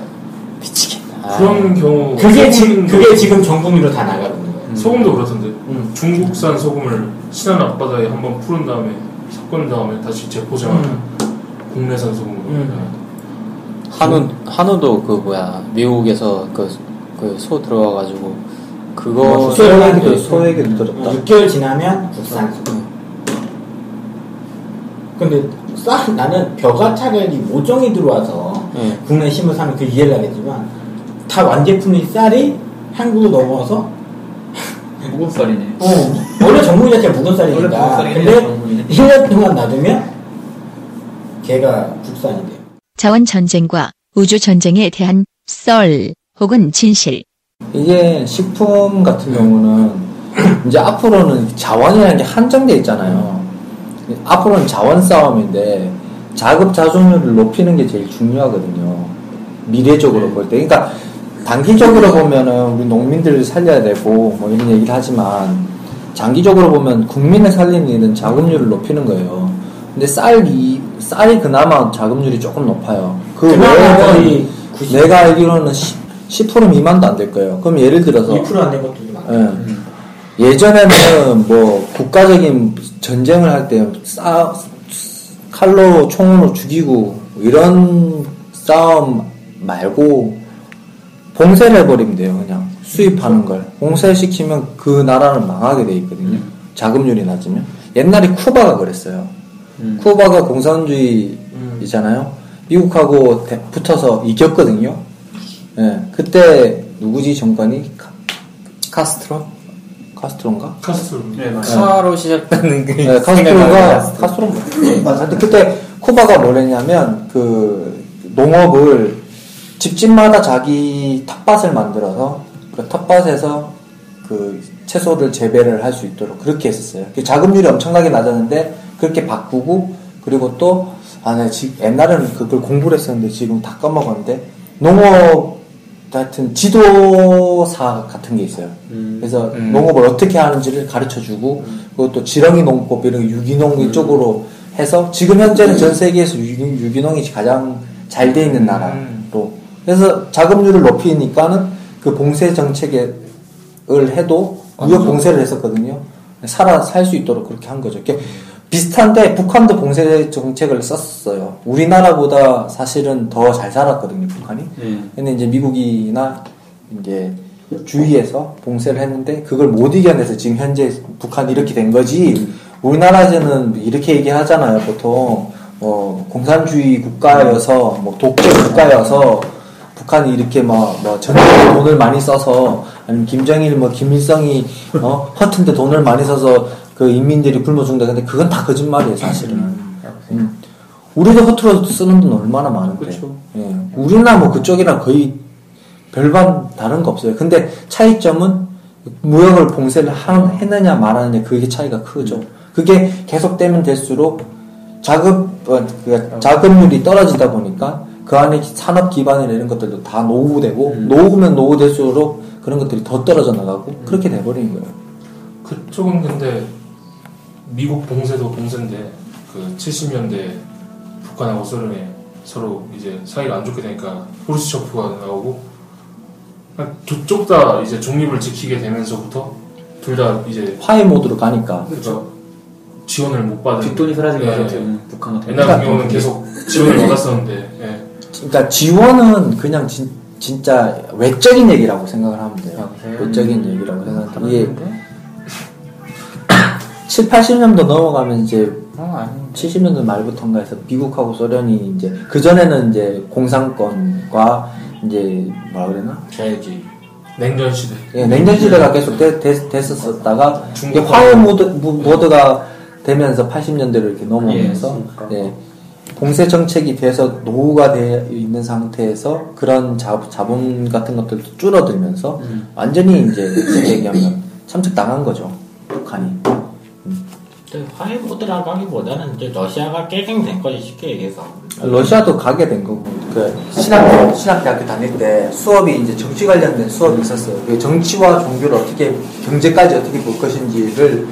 미치겠다. 아. 그런 경우 그게, 지, 소금도- 그게 지금 정부미로 다 나가고 있는 거예요 소금도 그렇던데 음. 중국산 소금을 신안 앞바다에 한번 푸른 다음에 섞은 다음에 다시 재포장하는 음. 국내산 소금으로 음. 한우, 한우도 그 뭐야, 미국에서 그, 그소 들어와가지고, 그거. 소액에도 소액에도 들었다. 6개월 지나면 국산 음. 근데 쌀 나는 벼가 차라리 모종이 들어와서 예. 국내 심을 사면 그 이해를 하겠지만 다 완제품인 쌀이 한국으로 넘어와서 무국살이네. 어, 원래 전국 자체가 묵은 쌀이니까 묵은 쌀이네, 근데 전국이네. 1년 동안 놔두면 걔가 국산이 돼요 자원 전쟁과 우주 전쟁에 대한 썰 혹은 진실. 이게 식품 같은 경우는 [clears throat] 이제 앞으로는 자원이라는 게 한정돼 있잖아요. 앞으로는 자원 싸움인데 자급자족률을 높이는 게 제일 중요하거든요. 미래적으로 볼 때. 그러니까 단기적으로 보면은 우리 농민들을 살려야 되고 뭐 이런 얘기를 하지만 장기적으로 보면 국민을 살리는 일은 자급률을 높이는 거예요. 근데 쌀이 쌀이 그나마 자급률이 조금 높아요. 그 외에는 거의 90. 내가 알기로는 10, 10% 미만도 안 될 거예요. 그럼 예를 들어서 2%안 된 것도 좀 많아요 예. 예전에는 뭐 국가적인 전쟁을 할때싸 칼로 총으로 죽이고 이런 싸움 말고 봉쇄를 해버리면 돼요. 그냥 수입하는 걸 봉쇄시키면 그 나라는 망하게 돼 있거든요. 자금률이 낮으면 옛날에 쿠바가 그랬어요. 쿠바가 공산주의이잖아요. 미국하고 대- 붙어서 이겼거든요. 예, 그때 누구지 정권이 카- 카스트로? 카스트로인가? 카스트로. 네, 맞아요. 카로 시작되는 그 네, 카스트로가 카스트로 맞아. 근데 그때 쿠바가 뭐랬냐면 그 농업을 집집마다 자기 텃밭을 만들어서 그 텃밭에서 그 채소를 재배를 할 수 있도록 그렇게 했었어요. 그 자급률이 엄청나게 낮았는데 그렇게 바꾸고 그리고 또 아, 네, 지, 옛날에는 그걸 공부를 했었는데 지금 다 까먹었는데 농업 하여튼 지도사 같은 게 있어요. 그래서 음. 농업을 어떻게 하는지를 가르쳐 주고 그것도 지렁이 농법 이런 유기농 이쪽으로 해서 지금 현재는 전 세계에서 유기, 유기농이 가장 잘 돼 있는 나라로 그래서 자급률을 높이니까는 그 봉쇄 정책을 해도 무역 봉쇄를 했었거든요. 살아 살 수 있도록 그렇게 한 거죠. 이렇게 비슷한데 북한도 봉쇄 정책을 썼어요. 우리나라보다 사실은 더 잘 살았거든요, 북한이. 네. 근데 이제 미국이나 이제 주위에서 봉쇄를 했는데 그걸 못 이겨내서 지금 현재 북한이 이렇게 된 거지. 우리나라에서는 이렇게 얘기하잖아요, 보통. 어, 공산주의 국가여서, 뭐, 독재 국가여서, 북한이 이렇게 뭐, 뭐, 전쟁에 돈을 많이 써서, 아니면 김정일, 뭐, 김일성이, 어, 허튼데 돈을 많이 써서 그 인민들이 굶어 죽는다. 근데 그건 다 거짓말이에요, 사실은. 음. 우리도 허투루 쓰는 돈 얼마나 많은데. 그쵸. 예. 우리나 뭐 그쪽이랑 거의 별반 다른 거 없어요. 근데 차이점은 무역을 봉쇄를 하- 했느냐 말하느냐 그게 차이가 크죠. 그게 계속되면 될수록 자급 어, 그 자급률이 떨어지다 보니까 그 안에 산업 기반이나 이런 것들도 다 노후되고 노후면 노후될수록 그런 것들이 더 떨어져 나가고 그렇게 돼버리는 거예요. 그쪽은 근데 미국 봉쇄도 봉쇄인데 그 70년대 북한하고 소련이 서로 이제 사이가 안 좋게 되니까 후르시초프가 나오고 두 쪽 다 이제 중립을 지키게 되면서부터 둘 다 이제 화해 모드로 가니까 그러니까 지원을 못 받은 뒷돈이 사라진 예. 거죠. 북한 같은 옛날 같은 그러니까 경우는 계속 지원을 받았었는데 예. 그러니까 지원은 그냥 진, 진짜 외적인 얘기라고 생각을 하면 돼요. 그래요? 외적인 얘기라고 생각하면 이게 7, 80년도 넘어가면 이제 어, 아니. 70년대 말부터인가 해서 미국하고 소련이 이제 그 전에는 이제 공산권과 이제 뭐라 그러나 자유주의. 냉전 시대 예, 냉전 시대가 계속 되, 되, 됐었다가 이게 중국하고 화해 모드, 모- 모드가 되면서 80년대로 이렇게 넘어오면서 예, 예, 봉쇄 정책이 돼서 노후가 되어 있는 상태에서 그런 자, 자본 같은 것들도 줄어들면서 음. 완전히 이제 얘기하면 참착당한 거죠 북한이 화해 모드라고 하기보다는 이제 러시아가 깨갱된 거지 쉽게 얘기해서. 러시아도 가게 된 거고 그 신학 신학대학교 다닐 때 수업이 이제 정치 관련된 수업이 있었어요. 그 정치와 종교를 어떻게 경제까지 어떻게 볼 것인지를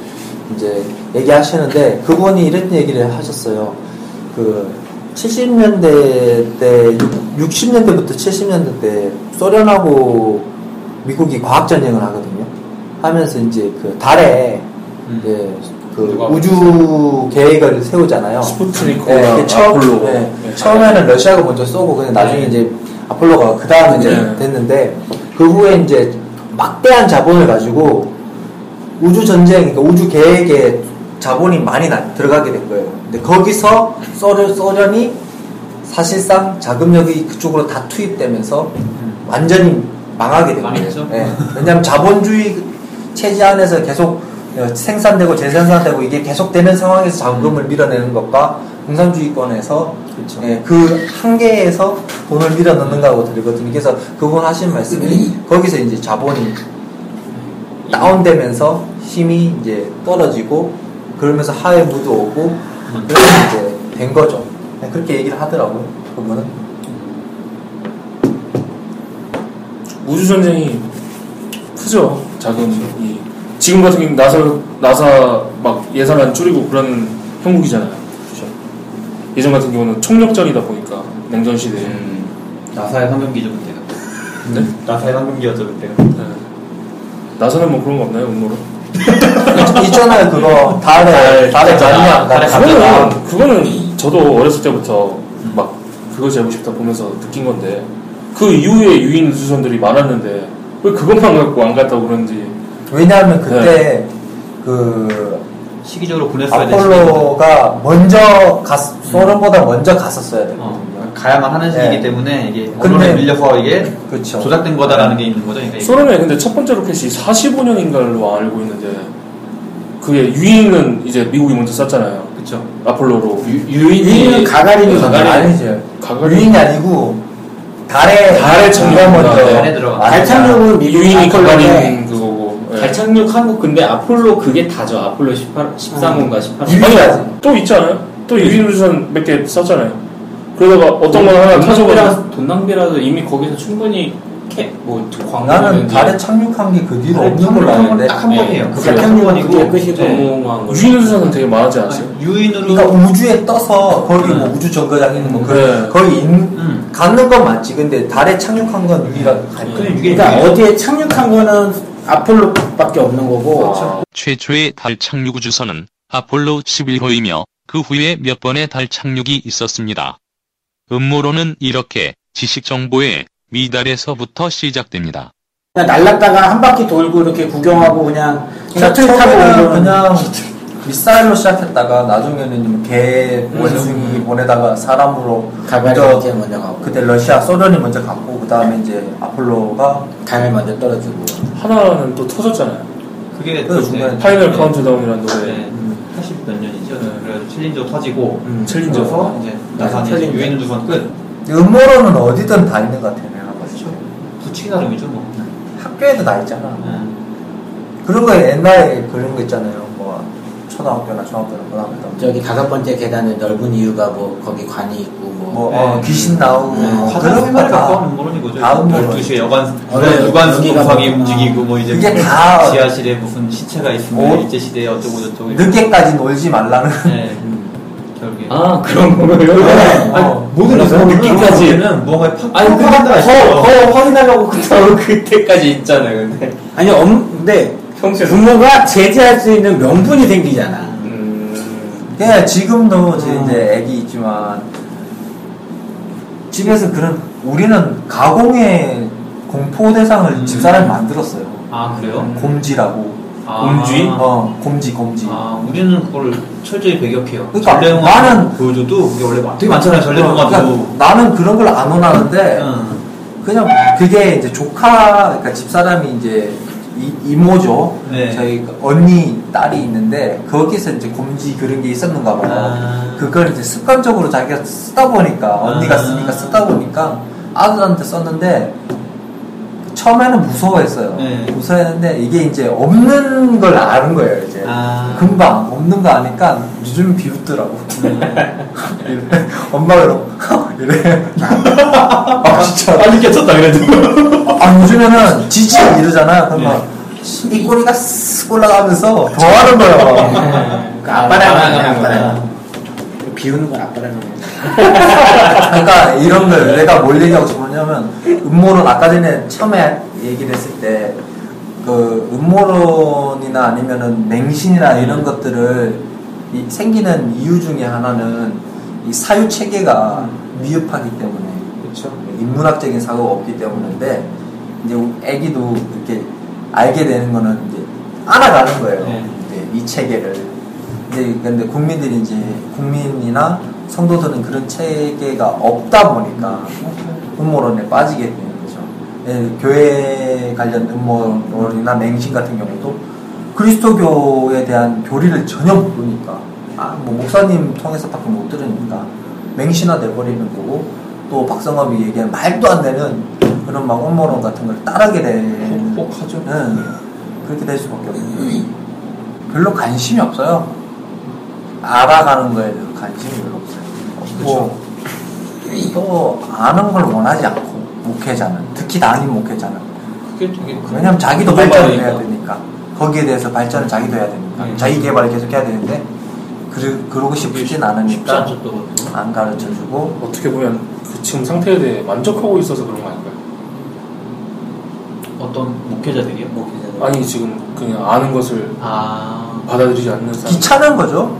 이제 얘기하시는데 그분이 이런 얘기를 하셨어요. 그 70년대 때 60년대부터 70년대 때 소련하고 미국이 과학 전쟁을 하거든요. 하면서 이제 그 달에 이제 그 우주 계획을 세우잖아요. 스푸트니크와 네, 이게 처음, 아폴로. 네, 네. 처음에는 러시아가 먼저 쏘고 그냥 나중에 이제 아폴로가 그 다음에 이제 네. 됐는데 그 후에 이제 막대한 자본을 가지고 우주 전쟁, 그러니까 우주 계획에 자본이 많이 나- 들어가게 된 거예요. 근데 거기서 소련, 소련이 사실상 자금력이 그쪽으로 다 투입되면서 완전히 망하게 된 거예요. 네. 왜냐하면 자본주의 체제 안에서 계속 어, 생산되고 재생산되고 이게 계속되는 상황에서 자금을 밀어내는 것과 공산주의권에서 그렇죠. 예, 그 한계에서 돈을 밀어넣는 거하고 다르거든요. 그래서 그분 하신 말씀이 거기서 이제 자본이 다운되면서 힘이 이제 떨어지고 그러면서 하회 무드 오고 그래서 이제 된 거죠. 네, 그렇게 얘기를 하더라고요. 그분은. 우주 전쟁이 크죠 자금이 지금 같은 경우 나사 나사 막 예산 안 줄이고 그런 형국이잖아요. 그렇죠. 예전 같은 경우는 총력전이다 보니까 냉전 시대에 음, 나사의 환경기죠 그때가. 네? 나사의 환경기였죠 그때가. 네. 나사는 뭐 그런 거 없나요 음모로? [laughs] 있잖아요, 그거. 달에, 달에 안 달에. 그거는 그거는 저도 어렸을 때부터 막 그거 재고 싶다 보면서 느낀 건데 그 이후에 유인 우주선들이 많았는데 왜 그것만 갖고 안 갔다고 그런지 왜냐하면 그때 그 시기적으로 보냈어야. 아폴로가 먼저 갔, 소련보다 먼저 갔었어야 어, 되거든요. 가야만 하는 시기이기 네. 때문에 이게 언론에 밀려서 이게 그렇죠. 조작된 거다라는 게 있는 거죠. 그러니까. 소련에 근데 첫 번째 로켓이 45년인가로 알고 있는데 그게 유인은 이제 미국이 먼저 쐈잖아요. 그쵸. 아폴로로. 유 인은 가가린이 가가린. 아니죠. 가가린. 유인이 아니고 달에 달에 착륙한 먼저. 달에 들어가. 맞아요. 달 착륙은 미국 유인이 아폴로인데 가가린 달 착륙한 거 근데 아폴로 그게 다죠. 아폴로 18, 13호인가 18호. 유인이라지. 또 있잖아요. 또 유인우주선 몇개 쐈잖아요. 그러다가 어떤 건 하나 터져가지고 돈, 돈 낭비라도 이미 거기서 충분히 캐, 뭐 광고 나는 달에 착륙한 게 그 뒤로 없는 걸로 아는데. 딱한 네. 번이에요. 그 그게. 그게 끝이고. 네. 너무한 거. 유인우주선은 되게 많았지 않았어요? 유인으로 그러니까 우주에 떠서 거기 뭐 우주 정거장 있는 뭐 그, 네. 거기 있, 음. 갖는 건 맞지. 근데 달에 착륙한 건 근데 거야. 이게 그러니까 어디에 착륙한 거는 아폴로밖에 없는 거고. 아, 최초의 달 착륙 우주선은 아폴로 11호이며 그 후에 몇 번의 달 착륙이 있었습니다. 음모론은 이렇게 지식 정보의 미달에서부터 시작됩니다. 그냥 날랐다가 한 바퀴 돌고 이렇게 구경하고 그냥 셔틀 타고 오면 그냥 미사일로 시작했다가 나중에는 좀개 원숭이 보내다가 사람으로 가가린 먼저 먼저 가고. 그때 러시아 소련이 먼저 갔고 그 다음에 이제 아폴로가 달 먼저 떨어지고 하나는 또 터졌잖아요. 그게 그또 중간에 이제- Final 네. Countdown이라는 노래. 네. 80몇 년이죠. 그래서 챌린저 터지고 음, 챌린저. 챌린저서 이제 나사 이제 챌린저. 유인 우주선 끝. 음모론은 어디든 다 있는 것 같아요. 내가 봤을 때. 붙이기 나름이죠 뭐. 학교에도 다 있잖아. 음. 그런 거 옛날에 그런 거 있잖아요. 뭐 초등학교나 중학교나 고등학교 때. 저기 다섯 번째 계단에 넓은 이유가 뭐 거기 관이 있고 뭐, 뭐 네. 어, 귀신 나오고 네. 뭐 그런 생활에 가까운 거다 음모론인 거죠. 다 음모론. 12시에 여관, 어, 네. 유관, 유관 여기가 수동상이 뭐- 움직이고 뭐 이제 그게 무슨 다 지하실에 무슨 시체가 있으면 어? 일제 시대에 어쩌고 저쩌고 늦게까지 놀지 말라는 네. [laughs] 결국에 아 그런 거예요? 네. 아니, 어. 모든 그래서 음모론은 늦게까지. 는 무언가에 팍 아니 근데 팍 더, 있어요. 더 확인하려고 [laughs] 그때까지 있잖아요. 근데 아니 엄 근데 평소에 부모가 제재할 수 있는 명분이 생기잖아 음, 예, 지금도 제 음. 이제 애기 있지만 집에서 그런 우리는 가공의 공포 대상을 음. 집사람이 만들었어요. 아 그래요? 곰지라고. 아. 곰쥐? 어, 곰지, 곰지. 아 우리는 그걸 철저히 배격해요. 그러니까 전래 영화 나는- 보여줘도 그게 원래 되게 많잖아요. 전래 어, 영화도. 그러니까 나는 그런 걸 안 원하는데 응. 그냥 그게 이제 조카, 그러니까 집사람이 이제 이, 이모죠. 네. 저희 그 언니 딸이 있는데 거기서 이제 곰지 그런 게 있었는가 봐요. 아. 그걸 이제 습관적으로 자기가 쓰다 보니까 언니가 아. 쓰니까 쓰다 보니까 아들한테 썼는데 처음에는 무서워했어요. 네. 무서워했는데 이게 이제 없는 걸 아는 거예요. 이제 아. 금방 없는 거 아니까 요즘 비웃더라고. [laughs] 이래. 엄마가 [laughs] 이래. 아 진짜. 빨리 깼었다 그래도. 아 요즘에는 지지 이러잖아요. 그러면 이 꼬리가 쓱 올라가면서 더 하는 거예요. 그 아빠랑 아, 하는 아, 아빠랑 비우는 건 아빠랑 [laughs] 그러니까 이런 걸 내가 뭘 얘기하고 싶었냐면 음모론 아까 전에 처음에 얘기를 했을 때 그 음모론이나 아니면은 맹신이나 이런 것들을 이 생기는 이유 중에 하나는 이 사유 체계가 미흡하기 때문에 그렇죠. 인문학적인 사고가 없기 때문인데 이제 애기도 이렇게 알게 되는 거는 이제 알아가는 거예요. 네. 이 체계를. 이제 근데 국민들이 이제 국민이나 성도들은 그런 체계가 없다 보니까 음모론에 빠지게 되는 거죠. 예, 교회 관련 음모론이나 맹신 같은 경우도 그리스도교에 대한 교리를 전혀 모르니까 아, 뭐 목사님 통해서밖에 못 들으니까 맹신화 돼버리는 거고 또 박성업이 얘기한 말도 안 되는 그런 막 음모론 같은 걸 따르게 되는 혹하죠. 응, 그렇게 될 수밖에 없어요. 별로 관심이 없어요. 알아가는 거에 대해서 관심이 별로 없어요. 뭐, 또 아는 걸 원하지 않고 목회자는 특히 단임 목회자는 왜냐면 자기도 도전이 발전을. 해야 되니까 거기에 대해서 발전을 자기도 해야 되니까 음. 자기 개발을 계속 해야 되는데 그, 그러고 싶진 않으니까. 안 가르쳐주고 어떻게 보면 그 지금 상태에 대해 만족하고 있어서 그런 거 아닐까요? 어떤 목회자들이요? 아니 지금 그냥 아는 것을 아. 받아들이지 않는 사람 귀찮은 거죠.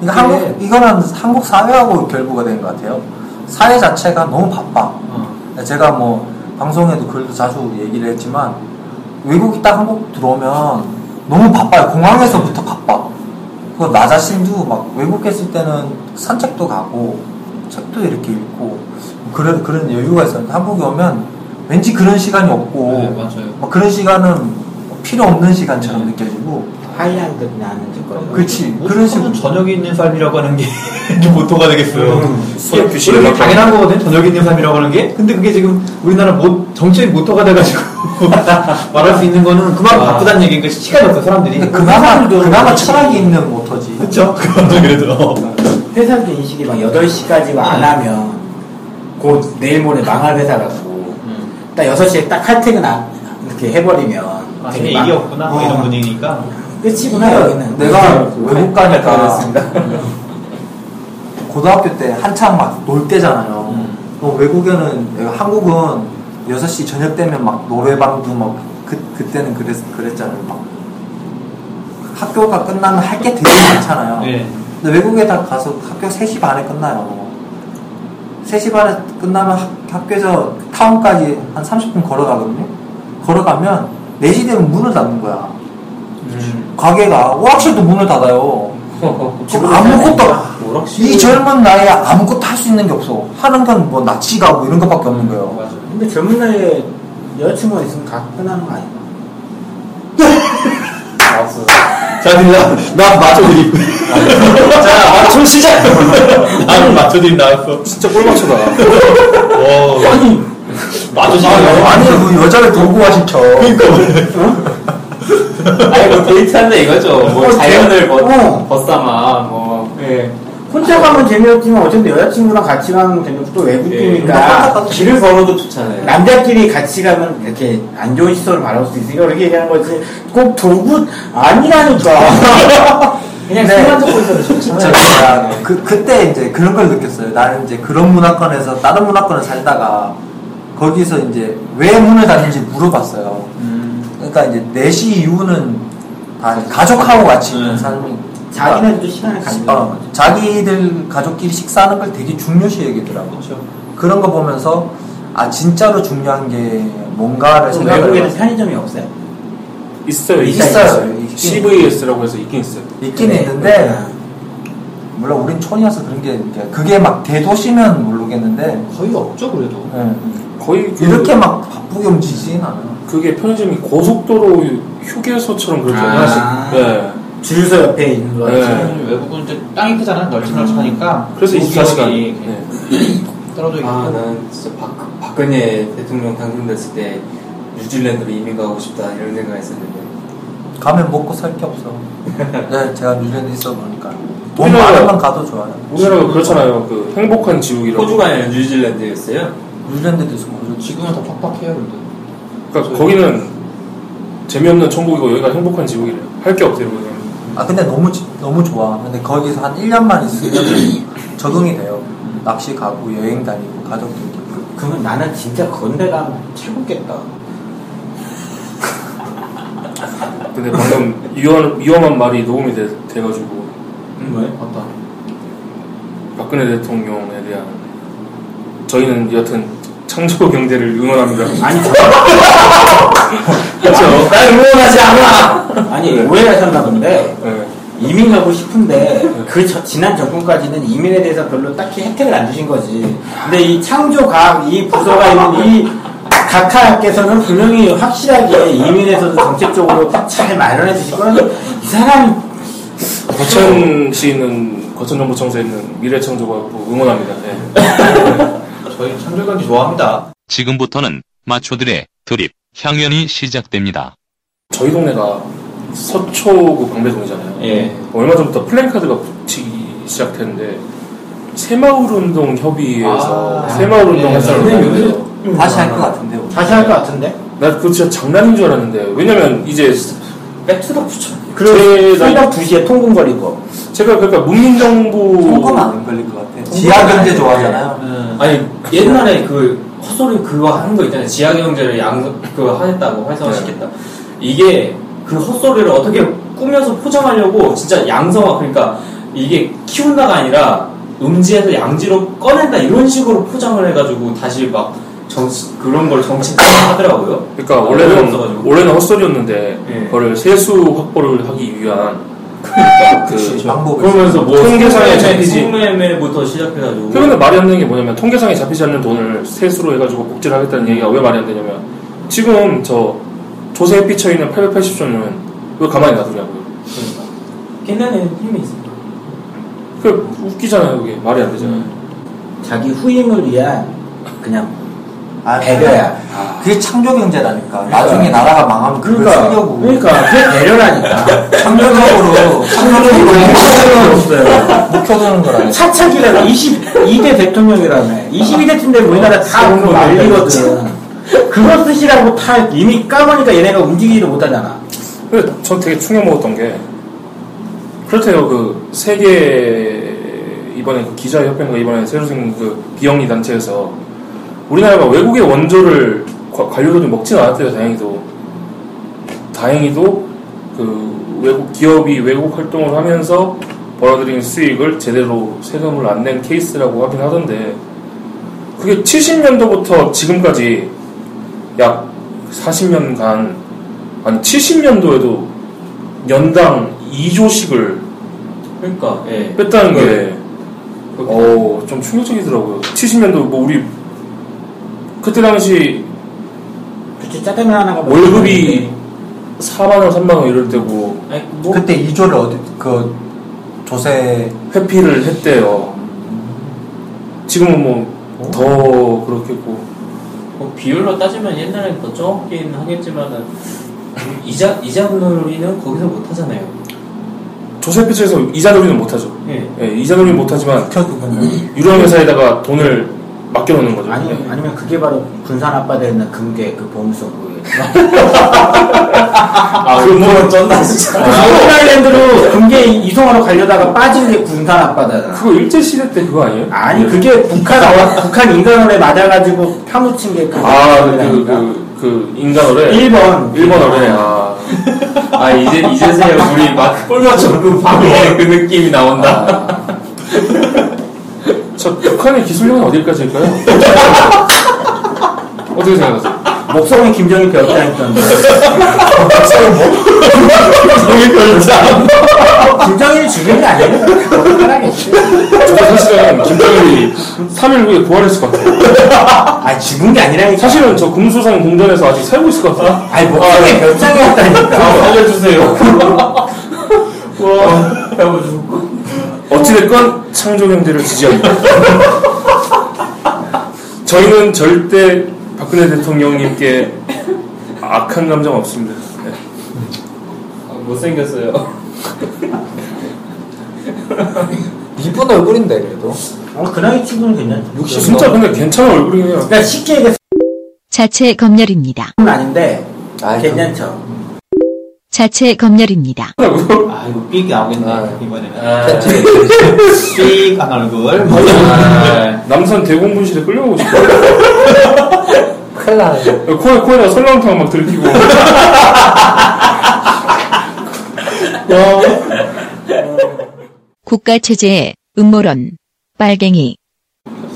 이거 그래. 한국 이거는 한국 사회하고 결부가 된 것 같아요. 사회 자체가 너무 바빠. 어. 제가 뭐 방송에도 글도 자주 얘기를 했지만 외국이 딱 한국 들어오면 너무 바빠요. 공항에서부터 바빠. 그거 나 자신도 막 외국 했을 때는 산책도 가고 책도 이렇게 읽고 그런 그런 여유가 있었는데 한국에 오면 왠지 그런 시간이 없고 네, 맞아요. 막 그런 시간은 필요 없는 시간처럼 느껴지고 하이랜드 나는 거예요. 그치 뭐 그런 그런 식으로 저녁에 있는 삶이라고 하는 게 [laughs] 좀 모토가 되겠어요. 규칙을 이게 막- 당연한 거거든. 저녁에 있는 삶이라고 하는 게. 근데 그게 지금 우리나라 모, 정치의 모토가 돼가지고 [laughs] 말할 수 있는 거는 그만큼 아. 바쁘다는 얘기니까 시간이 없어 사람들이. 그나마 그나마 그렇지. 철학이 있는 모터지 그렇죠. 그거는 그래도. 회사도 인식이 막 8시까지 안 하면 곧 내일 모레 망할 회사라고 음. 딱 6시에 딱 칼퇴근 안 이렇게 해버리면 아, 되게 이게 없구나. 뭐 어, 이런 분위기니까. 끝이구나 여기는 내가 외국 가니까 그렇습니다. 고등학교 때 한창 막 놀 때잖아요. 음. 어, 외국에는 한국은 6시 저녁 되면 막 노래방도 막 그, 그때는 그랬, 그랬잖아요. 막 학교가 끝나면 할 게 되게 많잖아요. 네. 근데 외국에 다 가서 학교 3시 반에 끝나요. 3시 반에 끝나면 학, 학교에서 타운까지 한 30분 걸어가거든요. 걸어가면 4시 되면 문을 닫는 거야. 가게가 오락실도 문을 닫아요. [laughs] 지금 아무것도 이 젊은 나이에 아무것도 할 수 있는 게 없어. 하는 건 뭐 낚시 가고 이런 것밖에 없는 거예요. 맞아. 근데 젊은 나이에 여자친구가 있으면 가끔하는 거 아닌가? [laughs] 자, 나, 나 맞춰드림. [laughs] 자, 맞춰 시작! 나는 맞춰드림 나왔어. 진짜 꼴 맞춰다. 와. 아니, 맞춰드림. 아니, 그 여자를 돌고 시켜. 아니 뭐 데이트한다 이거죠. 뭐 어, 자연을 벗, 어. 벗삼아 뭐. 예. 혼자 가면 재미없지만 어쨌든 여자친구랑 같이 가면 재미없고 또 외국이니까 길을 걸어도 좋잖아요. 남자끼리 같이 가면 이렇게 안 좋은 시선을 바라볼 수 있으니까 그렇게 얘기하는 거지 꼭 돌고 아니라니까 [laughs] 그냥 네. 술만 듣고 있어도 좋잖아요. 제가 그, 그때 이제 그런 걸 느꼈어요. 나는 이제 그런 문화권에서 다른 문화권에 살다가 거기서 이제 왜 문을 닫는지 물어봤어요. 음. 그러니까 이제 4시 이후는 다 가족하고 같이 있는 음. 삶이 자기네들도 시간을 가지고 어, 자기들 가족끼리 식사하는 걸 되게 중요시 여기더라고. 그렇죠. 그런 거 보면서 아 진짜로 중요한 게 뭔가를 생각을 외국에는. 편의점이 없어요? 있어요. 있어요. 있긴 CVS라고 해서 있긴 있어요. 있긴 네. 있는데 물론 우린 촌이어서 그런 게 그게 막 대도시면 모르겠는데 거의 없죠, 그래도. 예. 거의 그- 이렇게 막 바쁘게 움직이진 않아요. 그게 편의점이 고속도로 휴게소처럼 그렇게 아. 하나씩. 네. 주유소 옆에 있는 거 네. 음, 외국은 이제 땅이 크잖아. 널찍널찍하니까. 그래서 24시간. 기업이 네. 떨어져 있고. 아, 난 진짜 박, 박근혜 대통령 당선됐을 때 뉴질랜드로 이민 가고 싶다 이런 생각했었는데. 가면 먹고 살 게 없어. [laughs] 네, 제가 뉴질랜드 있어 보니까 돈 많으면 가도 좋아요. 우리나라가 그렇잖아요. 그 행복한 지옥이라고. 호주가 아니라 뉴질랜드였어요. 뉴질랜드도 있어 보죠. 지금은 더 팍팍해요, 근데. 그러니까 거기는 재미없는 천국이고 여기가 행복한 지옥이래요. 할 게 없대요. 그냥. 아 근데 너무 지- 너무 좋아. 근데 거기서 한 1년만 있으면 [laughs] 적응이 돼요. 낚시 가고 여행 다니고 가족들끼리. 그러면 나는 진짜 건대가 최고겠다 근데 방금 위험, 위험한 말이 녹음이 돼, 돼가지고 왜? 어떤? 박근혜 대통령에 대한 저희는 여튼 창조 경제를 응원합니다. 아니 저- [laughs] 그렇죠. 날 응원하지 않아! 아니 오해하셨나 본데 네. 이민 가고 싶은데 그 저- 지난 정권까지는 이민에 대해서 별로 딱히 혜택을 안 주신 거지. 근데 이 창조과학 이 부서가 있는 이 각하께서는 분명히 확실하게 이민에서도 정책적으로 잘 마련해 주실 거라서 이 사람이 거천 시는 거천정보청사에 있는 미래창조과학부 응원합니다. 네. [laughs] 저희 창조경기 좋아합니다. 지금부터는 마초들의 드립, 향연이 시작됩니다. 저희 동네가 서초구 방배동이잖아요. 예. 얼마 전부터 플랜카드가 붙이기 시작했는데 새마을운동 협의회에서 아, 새마을운동 예, 하는데요. 다시 할 것 같은데. 다시 할 것 같은데. 나 그거 진짜 장난인 줄 알았는데 왜냐면 이제 백투더 퓨처. 제 새벽 2시에 통근거리고. 제가 그러니까 문민정부 통과는 안 걸릴 것 같아. 지하 경제 좋아하잖아요. 음. 아니 옛날에 그 헛소리 그거 하는 거 있잖아요. 지하 경제를 양 그거 하겠다고 활성화시켰다. 이게 그 헛소리를 어떻게 꾸며서 포장하려고 진짜 양성화 그러니까 이게 키운다가 아니라 음지에서 양지로 꺼낸다 이런 식으로 포장을 해가지고 다시 막 정, 그런 걸 정치적으로 하더라고요. 그러니까 아, 원래는. 원래는 헛소리였는데 예. 그거를 세수 확보를 하기 위한 [laughs] 그 방법이 그러면서 뭐 통계상에 잡히지 성매매부터 시작해가지고 그러면 말이 안 되는 게 뭐냐면 통계상에 잡히지 않는 돈을 세수로 해가지고 복제를 하겠다는 얘기가 왜 말이 안 되냐면 지금 저 조세에 삐쳐 있는 880조는 왜 가만히 놔두냐고요. 걔네는 힘이 있어. 그 웃기잖아요, 그게 말이 안 되잖아요. 자기 후임을 위한 그냥 아, 배려야. 그게 창조 경제라니까. 나중에 나라가 망하면 그걸 그러니까 쓰려고. 그러니까 그게 배려라니까. 창조적으로, 창조적으로 없어요. 묵혀두는 거라니까. 차차기라고 22대 대통령이라며 22대 대통령 우리나라 다 오늘 말리거든 그거 쓰시라고 다 이미 까보니까 얘네가 움직이지도 못하잖아 근데 전 되게 충격 먹었던 게 그렇대요. 그 세계 이번에 그 기자협회인가 이번에 새로 생긴 그 비영리 단체에서 우리나라가 외국의 원조를 과- 관료들이 먹지는 않았대요. 다행히도 다행히도 그 외국 기업이 외국 활동을 하면서 벌어들인 수익을 제대로 세금을 안 낸 케이스라고 하긴 하던데 그게 70년도부터 지금까지 약 40년간 아니 70년도에도 연당 2조씩을 그러니까 예. 뺐다는 게 어, 좀 충격적이더라고요. 70년도 뭐 우리 그때 당시 그치 짜장면 하나가 뭐 월급이 4만 원, 3만 원 이럴 때고 아니, 뭐 그때 이조를 어디, 그, 조세, 회피를 했대요. 지금은 뭐 더 그렇겠고 뭐 비율로 따지면 옛날에 더 적긴 하겠지만은 이자 이자놀이는 거기서 못 하잖아요. 조세 회피에서 이자놀이는 못 하죠. 예. 예, 이자놀이는 못 하지만 묵혀두면. 유령 회사에다가 돈을 맡겨놓는 거죠. 아니, 예. 아니면 그게 바로 군산 아빠들 있는 금괴 그 보험속 아, 그 뭐, 쩐다, 진짜. 아일랜드로 금괴 이송하러 가려다가 빠진 게 군산 아빠잖아 그거 일제시대 때 그거 아니에요? 아니 그게 북한 어, 북한 인간원에 맞아가지고 파묻힌 게그 아, 그, 그, 그, 그, 인간어래? 1번 1번 어래, 아. 아 이제 이제서야 우리 막 꼴맞춰 그 방에 그 느낌이 나온다. 저 북한의 기술력은 어디까지일까요? [laughs] 어떻게 생각하세요? 목성은 김정일 별장했던데 김정일 죽인 게 아니에요 편하겠지 사실은 김정일이 3일 후에 부활했을 것 같아요. 아 죽은 게 아니라니까 사실은 저 금수산 공전에서 아직 살고 있을 것 같아요. 아니 목성의 별장이었다니까 알려주세요. 와, 어찌됐건 창조경제를 지지합니다. [laughs] 저희는 절대 박근혜 대통령님께 악한 감정 없습니다. 네. 아, 못생겼어요. [laughs] 이쁜 얼굴인데, 그래도. 어, 그 나이 친구는 괜찮죠 60 진짜 근데 괜찮은 얼굴이에요. 그러니까 쉽게 얘기해서 자체 검열입니다. 아닌데 아이, 괜찮죠 자체 검열입니다. 아 이거 삑 나오겠네 아. 이번에는 아, 삑한 얼굴 아, 남산 대공분실에 끌려오고 싶어요. [laughs] 큰일 나네. 코에, 코에다 설렁탕 막 들키고. [laughs] 국가 체제의 음모론. 빨갱이.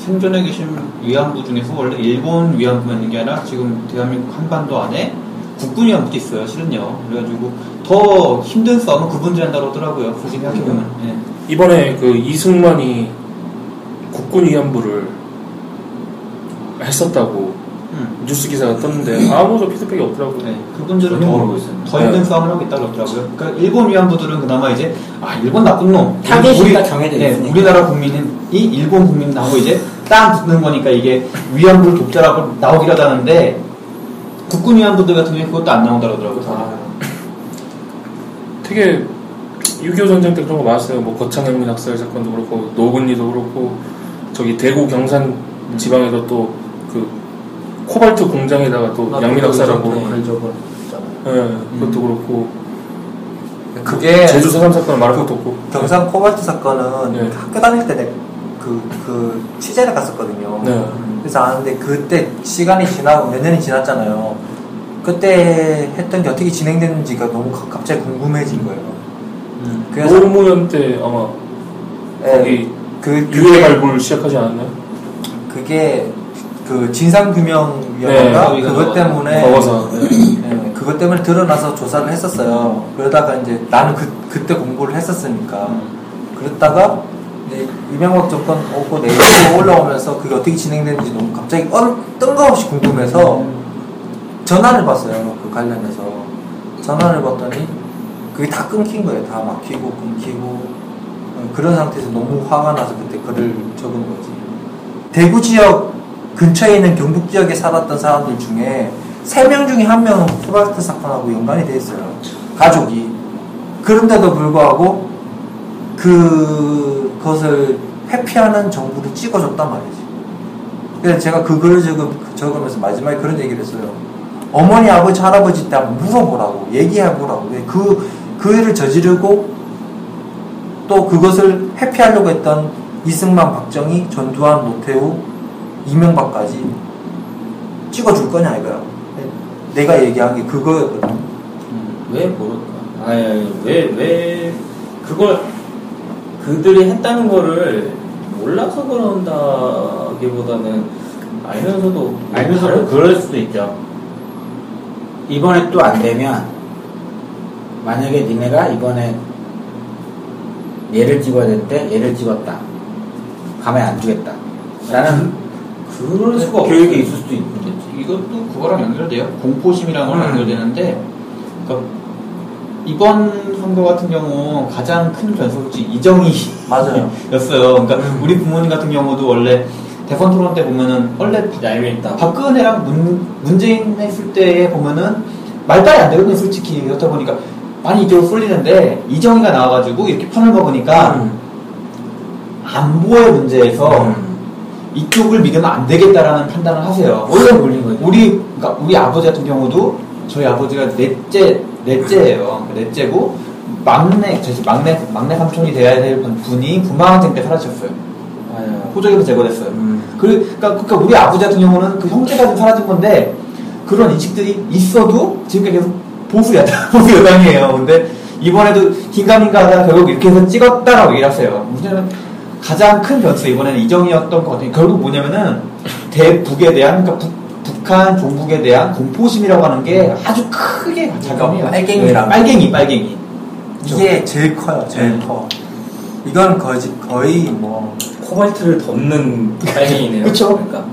생존에 계신 위안부 중에서 원래 일본 위안부만 있는 게 아니라 지금 대한민국 한반도 안에 국군 위안부도 있어요 실은요 그래가지고 더 힘든 싸움은 그분들이 한다고 하더라고요 굳이 생각해보면 예. 이번에 그 이승만이 국군 위안부를 했었다고 음. 뉴스 기사가 떴는데 아무도 피드백이 없더라고요. 네, 그분들은 더, 모르고 있어요. 더 힘든 네. 싸움을 하고 있다고 그러더라고요. 그러니까 일본 위안부들은 그나마 이제 아 일본 나쁜 놈. 타겟이 정해져 네, 있으니까. 우리나라 국민은 이 일본 국민하고 이제 땅 붙는 거니까 이게 위안부 독자라고 나오기라도 하는데 국군 위안부들 같은 경우에 그것도 안 나온다고 그러더라고요. 되게 6.25 전쟁 때 그런 거 많았어요. 뭐 거창현민 학살 사건도 그렇고 노근리도 그렇고 저기 대구 경산 지방에도 또그 코발트 공장에다가 또 양민 학살하고 그래적은 예, 그것도 그렇고 그게 제주 사삼 사건 말할 것도 없고 경산 코발트 사건은 네. 학교 다닐 때 그, 그, 취재를 갔었거든요. 네. 그래서 아는데 그때 시간이 지나고 몇 년이 지났잖아요. 그때 했던 게 어떻게 진행됐는지가 너무 가- 갑자기 궁금해진 거예요. 그래서 노무현 때 아마 예, 거기 그, 유해 발굴 시작하지 않았나요? 그게 그그 진상규명위원회가 네, 그것 때문에 먹어서. 네, 그것 때문에 드러나서 조사를 했었어요. 그러다가 이제 나는 그, 그때 공부를 했었으니까 그랬다가 이제 이명박 정권 오고 내일로 올라오면서 그게 어떻게 진행되는지 너무 갑자기 얼, 뜬금없이 궁금해서 전화를 봤어요. 그 관련해서 전화를 봤더니 그게 다 끊긴 거예요. 다 막히고 끊기고 어, 그런 상태에서 너무 화가 나서 그때 글을 적은 거지. 대구 지역 근처에 있는 경북 지역에 살았던 사람들 중에 세 명 중에 한 명은 프라스트 사건하고 연관이 돼 있어요. 가족이. 그런데도 불구하고 그, 그것을 회피하는 정부를 찍어줬단 말이지. 그래서 제가 그걸 적음, 적으면서 마지막에 그런 얘기를 했어요. 어머니, 아버지, 할아버지 때 한번 물어보라고, 얘기해보라고. 그, 그 일을 저지르고 또 그것을 회피하려고 했던 이승만, 박정희, 전두환, 노태우, 이명박까지 찍어줄 거냐 이거야. 내가 얘기한 게 그거였거든. 음, 왜 모를까? 아니, 왜, 왜, 그걸, 그들이 했다는 거를 몰라서 그런다기보다는 알면서도. 알면서도 그럴 수도 있죠. 이번에 또 안 되면 만약에 니네가 이번에 얘를 찍어야 되는데 얘를 찍었다. 가만히 안 두겠다. 라는 그럴 수가 교육이 없어요. 있을 수도 있는 거지. 이것도 그거랑 연결돼요. 공포심이라는 건 음. 연결되는데, 그러니까 이번 선거 같은 경우 가장 큰 변수지 이정희 맞아요. 였어요. 그러니까 우리 부모님 같은 경우도 원래 대선 토론 때 보면은 원래 얄밉다. 박근혜랑 문, 문재인 했을 때 보면은 말빨이 안 되거든요, 솔직히. 그렇다 보니까 많이 이쪽으로 쏠리는데 이정희가 나와가지고 이렇게 편을 먹으니까 음. 안보의 문제에서 음. 이쪽을 믿으면 안 되겠다라는 판단을 하세요. 원래 몰린 거지. 우리 그러니까 우리 아버지 같은 경우도 저희 아버지가 넷째 넷째예요. 그 넷째고 막내 제 막내 막내 삼촌이 돼야 될 분이 부마항쟁 때 사라졌어요. 호적에서 제거됐어요. 음. 그, 그러니까, 그러니까 우리 아버지 같은 경우는 그 형제가 좀 사라진 건데 그런 인식들이 있어도 지금까지 계속 보수 여당 [laughs] 보수 여당이에요. 근데 이번에도 긴가민가 하다가 결국 이렇게 해서 찍었다라고 얘기를 하세요. 무슨 가장 큰 변수 이번에는 이정이었던 것 같아요. 결국 뭐냐면은 대북에 대한 그러니까 북, 북한 종북에 대한 공포심이라고 하는 게 아주 크게 작용해요. 빨갱이라고. 네, 빨갱이 빨갱이. 이게 제일 커요, 제일 커. 이건 거지, 거의 뭐, 코발트를 덮는 빨갱이네요. 그쵸. 그러니까.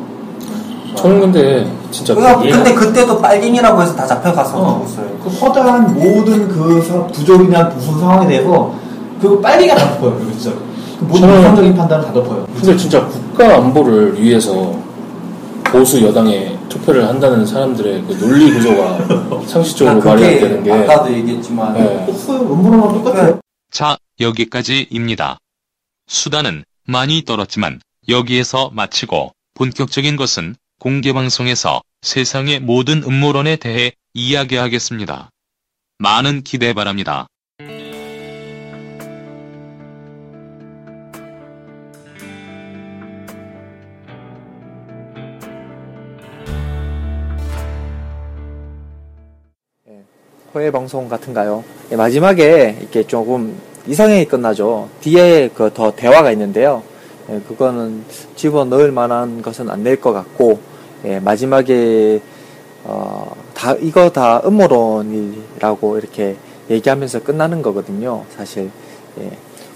저는 근데 진짜 이해가- 근데 그때도 빨갱이라고 해서 다 잡혀가서 어. 그 허다한 모든 그 사- 부족이나 무슨 상황에 대해서 그 빨리가 다 덮어요. 그거 진짜. 그 모든 이상적인 판단을 다 덮어요. 근데 진짜 국가 안보를 위해서 보수 여당에 투표를 한다는 사람들의 그 논리 구조가 [laughs] 상식적으로 말이 안 되는 게 아까도 얘기했지만 네. 없어요. 음모론하고 똑같아요. 자, 여기까지입니다. 수다는 많이 떨었지만 여기에서 마치고 본격적인 것은 공개 방송에서 세상의 모든 음모론에 대해 이야기하겠습니다. 많은 기대 바랍니다. 호해 방송 같은가요? 예, 마지막에 이렇게 조금 이상하게 끝나죠. 뒤에 그 더 대화가 있는데요. 예, 그거는 집어 넣을 만한 것은 안될것 같고, 예, 마지막에, 어, 다, 이거 다 음모론이라고 이렇게 얘기하면서 끝나는 거거든요, 사실. 예.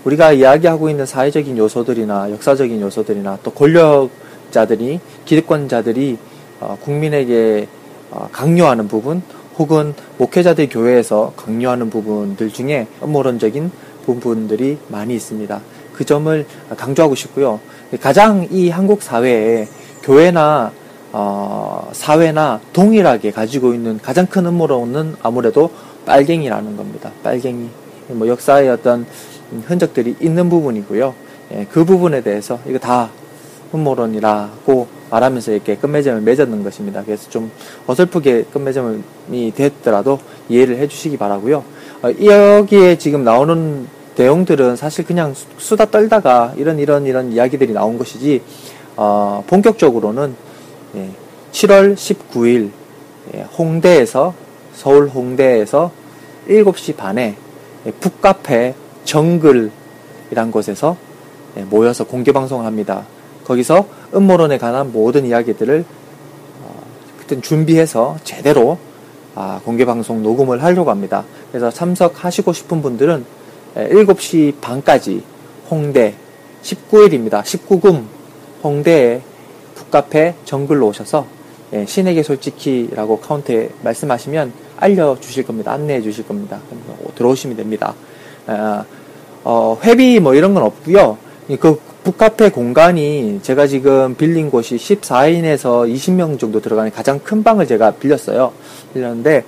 우리가 이야기하고 있는 사회적인 요소들이나 역사적인 요소들이나 또 권력자들이, 기득권자들이, 어, 국민에게 어, 강요하는 부분, 혹은 목회자들 교회에서 강요하는 부분들 중에 음모론적인 부분들이 많이 있습니다. 그 점을 강조하고 싶고요. 가장 이 한국 사회에 교회나 어, 사회나 동일하게 가지고 있는 가장 큰 음모론은 아무래도 빨갱이라는 겁니다. 빨갱이. 뭐 역사의 어떤 흔적들이 있는 부분이고요. 예, 그 부분에 대해서 이거 다 음모론이라고 말하면서 이렇게 끝맺음을 맺었는 것입니다. 그래서 좀 어설프게 끝맺음이 됐더라도 이해를 해주시기 바라고요. 어, 여기에 지금 나오는 내용들은 사실 그냥 수- 수다 떨다가 이런 이런 이런 이야기들이 나온 것이지 어, 본격적으로는 예, 7월 19일 예, 홍대에서 서울 홍대에서 7시 반에 예, 북카페 정글이란 곳에서 예, 모여서 공개 방송을 합니다. 거기서 음모론에 관한 모든 이야기들을 어, 그때 준비해서 제대로 아, 공개 방송 녹음을 하려고 합니다. 그래서 참석하시고 싶은 분들은 7시 반까지 홍대 19일입니다. 19금 홍대에 북카페 정글로 오셔서 예, 신에게 솔직히라고 카운트에 말씀하시면 알려주실 겁니다. 안내해 주실 겁니다. 들어오시면 됩니다. 아, 어, 회비 뭐 이런 건 없고요. 그 북카페 공간이 제가 지금 빌린 곳이 14인에서 20명 정도 들어가는 가장 큰 방을 제가 빌렸어요. 빌렸는데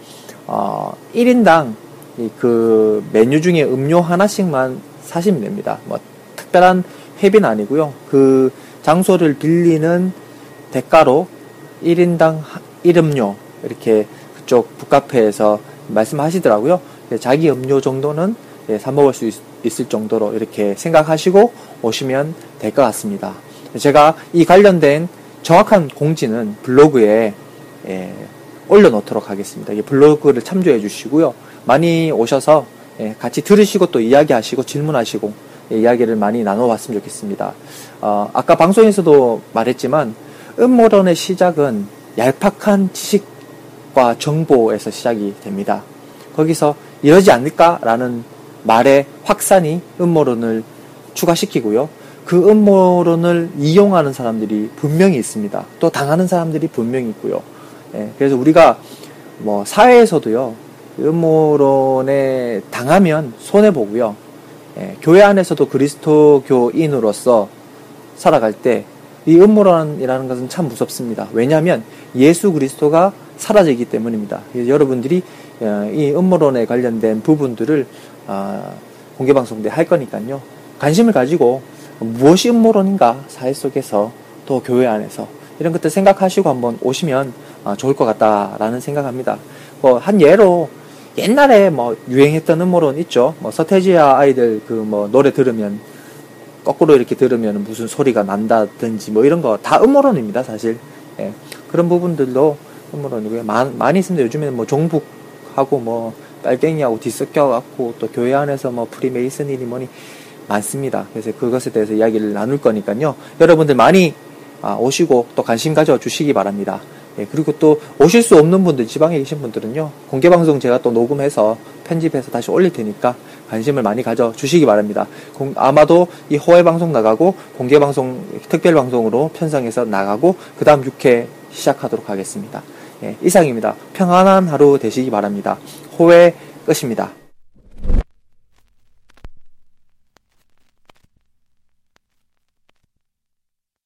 어, 1인당 그 메뉴 중에 음료 하나씩만 사시면 됩니다. 뭐 특별한 회비는 아니고요. 그 장소를 빌리는 대가로 1인당 1음료 이렇게 그쪽 북카페에서 말씀하시더라고요. 자기 음료 정도는 예, 사 먹을 수 있, 을 정도로 이렇게 생각하시고 오시면 될 것 같습니다. 제가 이 관련된 정확한 공지는 블로그에 예, 올려놓도록 하겠습니다. 이 블로그를 참조해 주시고요. 많이 오셔서 예, 같이 들으시고 또 이야기하시고 질문하시고 예, 이야기를 많이 나눠봤으면 좋겠습니다. 어, 아까 방송에서도 말했지만 음모론의 시작은 얄팍한 지식과 정보에서 시작이 됩니다. 거기서 이러지 않을까라는 말의 확산이 음모론을 추가시키고요. 그 음모론을 이용하는 사람들이 분명히 있습니다. 또 당하는 사람들이 분명히 있고요. 예, 그래서 우리가 뭐 사회에서도요, 음모론에 당하면 손해 보고요. 예, 교회 안에서도 그리스도교인으로서 살아갈 때 이 음모론이라는 것은 참 무섭습니다. 왜냐하면 예수 그리스도가 사라지기 때문입니다. 여러분들이 어, 이 음모론에 관련된 부분들을 아, 공개방송 때 할 거니까요. 관심을 가지고 무엇이 음모론인가 사회 속에서 또 교회 안에서 이런 것들 생각하시고 한번 오시면 아, 좋을 것 같다라는 생각합니다. 뭐 한 예로 옛날에 뭐 유행했던 음모론 있죠. 뭐 서태지와 아이들 그 뭐 노래 들으면 거꾸로 이렇게 들으면 무슨 소리가 난다든지 뭐 이런 거 다 음모론입니다, 사실. 예. 그런 부분들도 음모론이고요. 많, 많이 있습니다. 요즘에는 뭐 종북하고 뭐 빨갱이하고 뒤섞여갖고 또 교회 안에서 뭐 프리메이슨이니 뭐니 많습니다. 그래서 그것에 대해서 이야기를 나눌 거니까요. 여러분들 많이 아, 오시고 또 관심 가져 주시기 바랍니다. 예, 그리고 또 오실 수 없는 분들, 지방에 계신 분들은요, 공개방송 제가 또 녹음해서 편집해서 다시 올릴 테니까 관심을 많이 가져 주시기 바랍니다. 공, 아마도 이 호외 방송 나가고 공개방송, 특별 방송으로 편성해서 나가고, 그 다음 6회 시작하도록 하겠습니다. 예, 이상입니다. 평안한 하루 되시기 바랍니다. 호회 끝입니다.